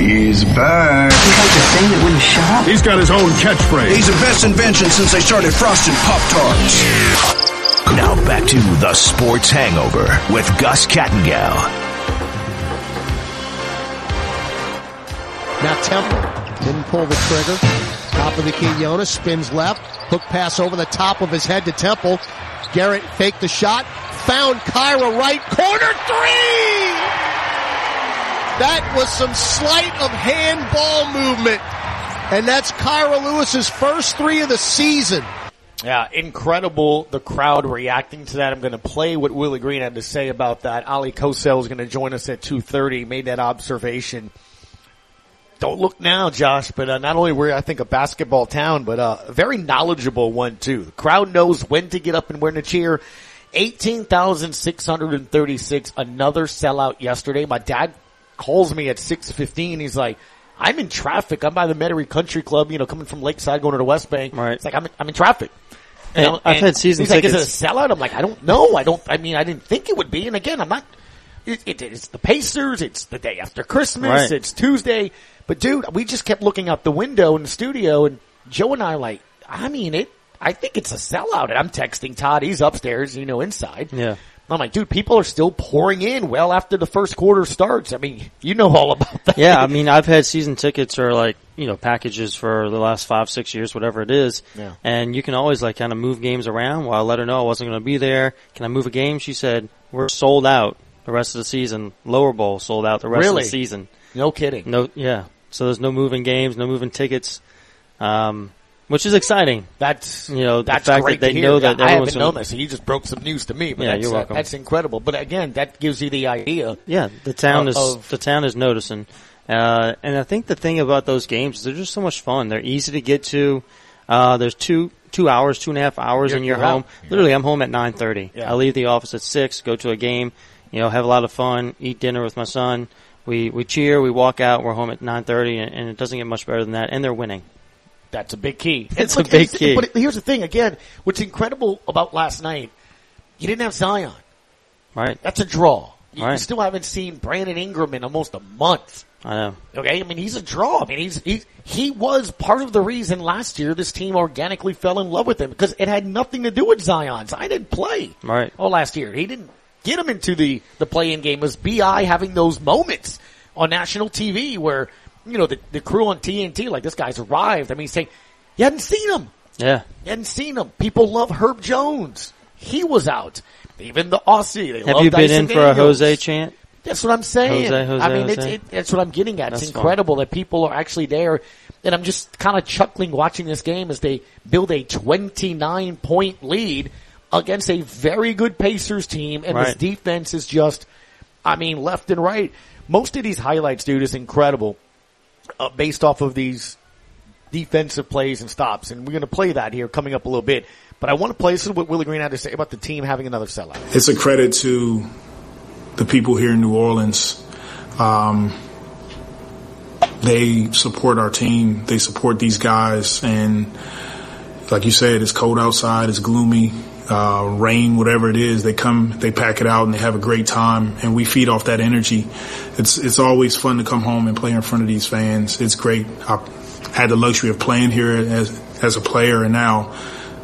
He's back. He's got his own catchphrase. He's the best invention since they started frosting Pop Tarts. Now back to the Sports Hangover with Gus Kattengell. Now Temple didn't pull the trigger. Top of the key, Jonas spins left. Hook pass over the top of his head to Temple. Garrett faked the shot. Found Kira right corner three! That was some sleight of hand ball movement. And that's Kira Lewis's first three of the season. Yeah, incredible. The crowd reacting to that. I'm going to play what Willie Green had to say about that. Ali Kosel is going to join us at 2:30. Made that observation. Don't look now, Josh, but uh, not only we're I think a basketball town, but uh, a very knowledgeable one too. The crowd knows when to get up and when to cheer. 18,636, another sellout yesterday. My dad calls me at 6.15. He's like, I'm in traffic. I'm by the Metairie Country Club, you know, coming from Lakeside going to the West Bank. Right. It's like, I'm in, I'm in traffic. And I'm- I've had season he's like, tickets. is it a sellout? I'm like, I don't know. I don't, I mean, I didn't think it would be. And again, I'm not, it, it, it's the Pacers. It's the day after Christmas. Right. It's Tuesday. But dude, we just kept looking out the window in the studio and Joe and I are like, I mean, it, I think it's a sellout. And I'm texting Todd. He's upstairs, you know, inside. Yeah. I'm like, dude, people are still pouring in well after the first quarter starts. I mean, you know all about that. yeah, I mean, I've had season tickets or like, you know, packages for the last five, six years, whatever it is. Yeah. And you can always like kind of move games around. Well, I let her know I wasn't going to be there. Can I move a game? She said, we're sold out the rest of the season. Lower bowl sold out the rest Really? of the season. No kidding. No, yeah. So there's no moving games, no moving tickets. Um, which is exciting. That's you know That's the fact great that they to hear. know that I haven't known this. So you just broke some news to me. But Yeah, that's, you're uh, welcome. that's incredible. But again, that gives you the idea. Yeah, the town of- is the town is noticing, uh, and I think the thing about those games is they're just so much fun. They're easy to get to. Uh, there's two two hours, two and a half hours, You're- and you're, you're out. home. Literally, I'm home at nine thirty. Yeah. I leave the office at six, go to a game, you know, have a lot of fun, eat dinner with my son. We we cheer, we walk out, we're home at nine thirty, and, and it doesn't get much better than that. And they're winning. That's a big key. It's And a big it's- key. But here's the thing. Again, what's incredible about last night, you didn't have Zion. Right. That's a draw. You, you still haven't seen Brandon Ingram in almost a month. I know. Okay, I mean he's a draw. I mean he's he he was part of the reason last year this team organically fell in love with him because it had nothing to do with Zion. Zion didn't play Right. all last year. He didn't get him into the the play-in game. It was Bi having those moments on national TV where you know the the crew on TNT like this guy's arrived. I mean, saying you hadn't seen him. Yeah. You hadn't seen him. People love Herb Jones. He was out. Even the Aussie. They Have you been in for a Jose chant? That's what I'm saying. Jose, Jose, I mean, it's, it, that's what I'm getting at. That's it's fun. incredible that people are actually there. And I'm just kind of chuckling watching this game as they build a 29 point lead against a very good Pacers team. And this defense is just, I mean, left and right. Most of these highlights, dude, is incredible uh, based off of these defensive plays and stops. And we're going to play that here coming up a little bit. But I want to play this is what Willie Green had to say about the team having another sellout. it's a credit to the people here in New Orleans. Um, they support our team. They support these guys. And like you said, it's cold outside. It's gloomy, uh, rain, whatever it is. They come, they pack it out and they have a great time and we feed off that energy. It's, it's always fun to come home and play in front of these fans. It's great. I had the luxury of playing here as, as a player and now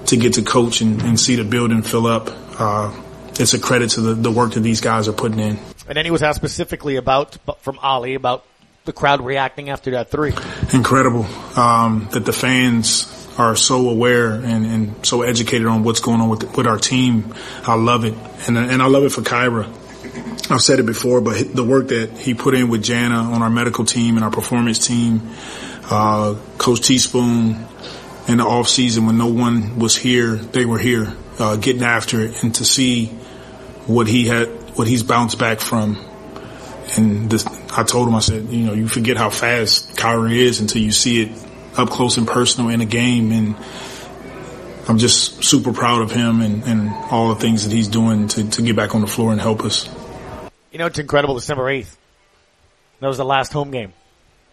to get to coach and, and see the building fill up. Uh, it's a credit to the, the work that these guys are putting in. And then he was asked specifically about, from Ali, about the crowd reacting after that three. incredible um, that the fans are so aware and, and so educated on what's going on with with our team. I love it, and and I love it for Kira. I've said it before, but the work that he put in with Jana on our medical team and our performance team, uh, Coach Teaspoon, in the off season when no one was here, they were here uh, getting after it, and to see what he had, what he's bounced back from and this, I told him, I said, you know, you forget how fast Kyrie is until you see it up close and personal in a game. And I'm just super proud of him and, and all the things that he's doing to, to get back on the floor and help us. You know, it's incredible. December 8th. That was the last home game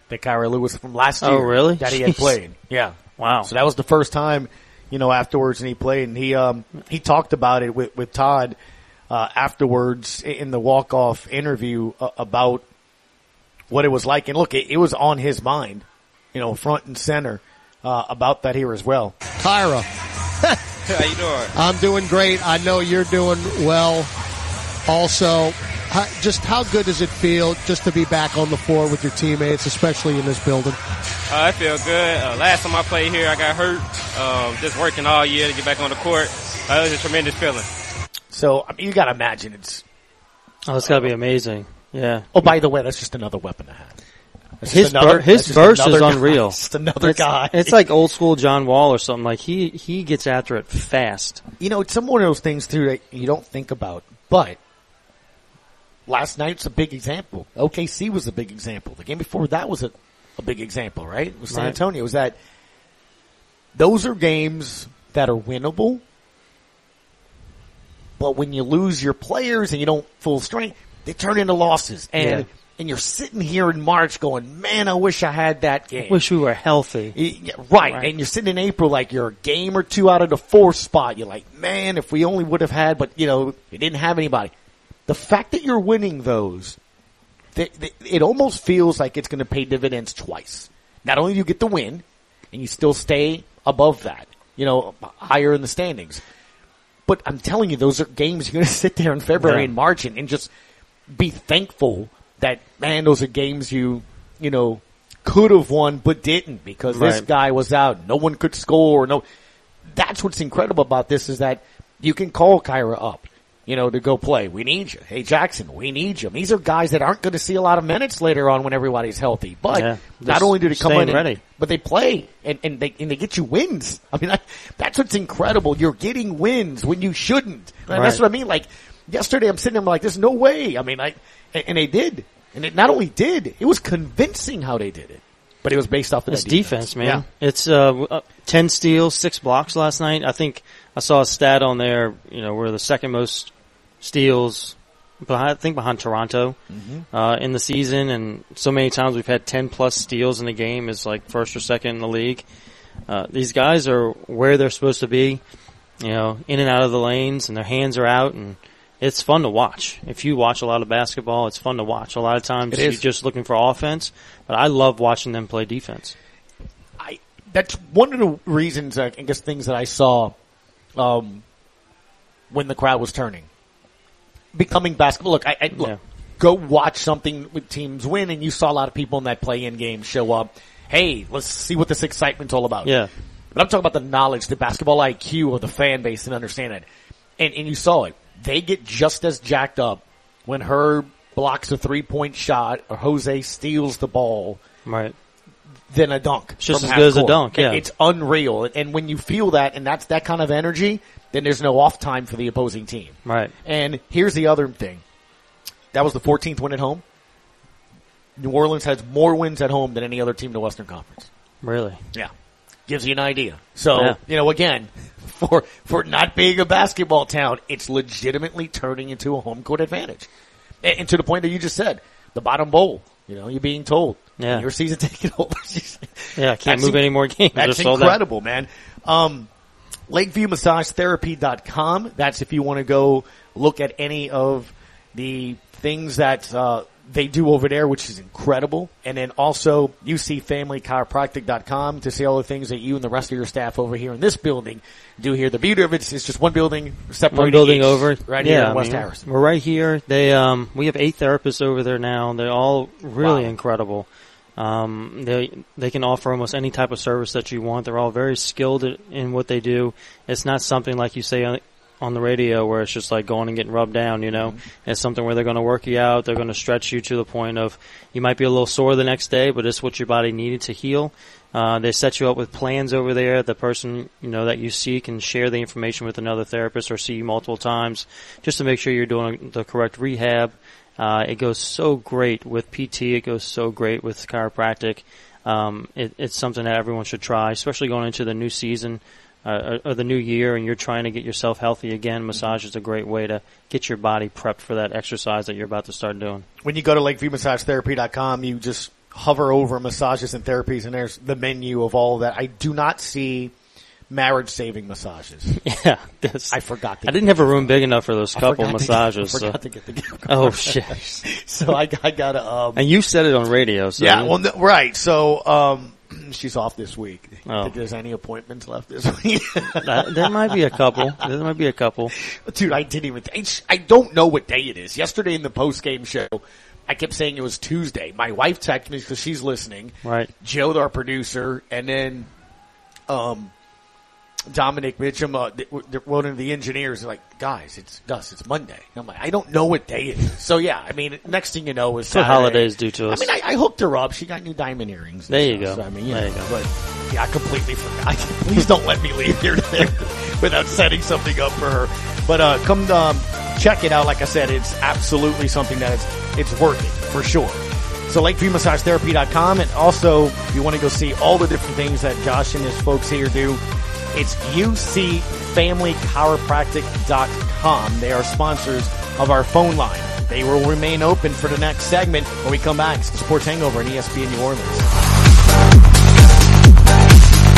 that Kyrie Lewis from last year. Oh, really? That he had Jeez. played. Yeah. Wow. So that was the first time, you know, afterwards and he played and he, um, he talked about it with, with Todd, uh, afterwards in the walk-off interview uh, about what it was like. And look, it, it was on his mind, you know, front and center, uh, about that here as well. Kira. How you doing? I'm doing great. I know you're doing well. Also, how, just how good does it feel just to be back on the floor with your teammates, especially in this building? Uh, I feel good. Uh, last time I played here, I got hurt. Um, just working all year to get back on the court. Uh, it was a tremendous feeling. So, I mean, you gotta imagine it's, Oh, it's got to be amazing. Yeah. oh, by the way, that's just another weapon to have. That's His another- bur- his burst is guy. unreal. Just another it's, guy. It's like old school John Wall or something. Like he he gets after it fast. You know, it's some one of those things too that you don't think about. But last night's a big example. OKC was a big example. The game before that was a, a big example, right? It was San Right. Antonio. It was that those are games that are winnable. But when you lose your players and you don't full strength, they turn into losses. And Yeah. And you're sitting here in March going, Man, I wish I had that game. Wish we were healthy. Yeah, right. And you're sitting in April like you're a game or two out of the fourth spot. You're like, man, if we only would have had, but you know, you didn't have anybody. The fact that you're winning those, th- th- it almost feels like it's going to pay dividends twice. Not only do you get the win, and you still stay above that, you know, higher in the standings. But I'm telling you, those are games you're going to sit there in February Yeah. and March and, and just be thankful that man, those are games you you know could have won but didn't because this guy was out. No one could score. No, that's what's incredible about this is that you can call Kira up. You know, to go play. We need you. Hey Jaxson, we need you. These are guys that aren't going to see a lot of minutes later on when everybody's healthy. But Yeah. not only do they come in, and- ready. but they play and, and they and they get you wins. I mean, that, that's what's incredible. You're getting wins when you shouldn't. And That's what I mean. Like yesterday, I'm sitting there I'm like, "There's no way." I mean, like, and, they did, and it not only did, it was convincing how they did it, but it was based off of It's that defense, man. Yeah. It's uh, uh, ten steals, six blocks last night. I think I saw a stat on there. You know, we're the second most steals. Behind, I think behind Toronto Mhm. uh, in the season, and so many times we've had ten plus steals in a game is like first or second in the league. Uh, these guys are where they're supposed to be, you know, in and out of the lanes, and their hands are out, and it's fun to watch. If you watch a lot of basketball, it's fun to watch. A lot of times you're just looking for offense, but I love watching them play defense. that's one of the reasons, I guess, things that I saw um, when the crowd was turning. Becoming basketball. Look, I, I look, go watch something with teams win, and you saw a lot of people in that play-in game show up. Hey, let's see what this excitement's all about. Yeah. But I'm talking about the knowledge, the basketball IQ of the fan base and understand it. And, and you saw it. They get just as jacked up when Herb blocks a three-point shot or Jose steals the ball Right. than a dunk. It's just as half good as a dunk, yeah. It's unreal. And when you feel that and that's that kind of energy, then there's no off time for the opposing team. Right. And here's the other thing. That was the 14th win at home. New Orleans has more wins at home than any other team in the Western Conference. Really? Yeah. Gives you an idea. So, Yeah. you know, again, for, for not being a basketball town, it's legitimately turning into a home court advantage. And, and to the point that you just said, the bottom bowl, you know, you're being told. Yeah. Your season ticket holders. Yeah, I can't move any more games. That's out. incredible, man. Um, LakeviewMassageTherapy.com. That's if you want to go look at any of the things that uh, they do over there, which is incredible. And then also UCFamilyChiropractic.com to see all the things that you and the rest of your staff over here in this building do here. The beauty of it is just one building separated. One building each, over, right yeah, here in I West mean, Harrison. We're right here. They um, we have eight therapists over there now. They're all really Wow. incredible. Um, they they can offer almost any type of service that you want. They're all very skilled in- in what they do. It's not something like you say on, the radio where it's just like going and getting rubbed down. You know, it's something where they're going to work you out. They're going to stretch you to the point of you might be a little sore the next day, but it's what your body needed to heal. Uh, they set you up with plans over there. The person you know that you see can share the information with another therapist or see you multiple times, just to make sure you're doing the correct rehab Uh, it goes so great with PT. It goes so great with chiropractic. Um, it, it's something that everyone should try, especially going into the new season uh, or the new year, and you're trying to get yourself healthy again. Massage is a great way to get your body prepped for that exercise that you're about to start doing. When you go to LakeviewMassageTherapy.com, you just hover over massages and therapies, and there's the menu of all of that. I do not see marriage saving massages. Yeah, I forgot. To I didn't have a room big enough for those couple to- massages. I forgot so. to get the gift Oh shit! so I, I gotta. Um, And you said it on radio. So yeah, well, right. So um, she's off this week. Oh. Think there's any appointments left this week? There might be a couple. There might be a couple. Dude, I didn't even. It's, I don't know what day it is. Yesterday in the post game show, I kept saying it was Tuesday. My wife texted me because she's listening. Right. Joe, our producer, and then um, Dominic Mitchum, uh, th- w- th- one of the engineers, like, guys, it's Gus, it's Monday. And I'm like, I don't know what day it is. So yeah, I mean, next thing you know is Saturday. holidays do to us. I mean, I, I hooked her up. She got new diamond earrings. There you stuff. go. So, I mean, you There know, you go. but yeah, I completely forgot. Please don't let me leave here without setting something up for her. But uh, come um, check it out. Like I said, it's absolutely something that is it's worth it for sure. So LakeviewMassageTherapy.com and also if you want to go see all the different things that Josh and his folks here do, it's UCFamilyChiropractic.com. They are sponsors of our phone line. They will remain open for the next segment when we come back. The Sports Hangover E ESPN New Orleans.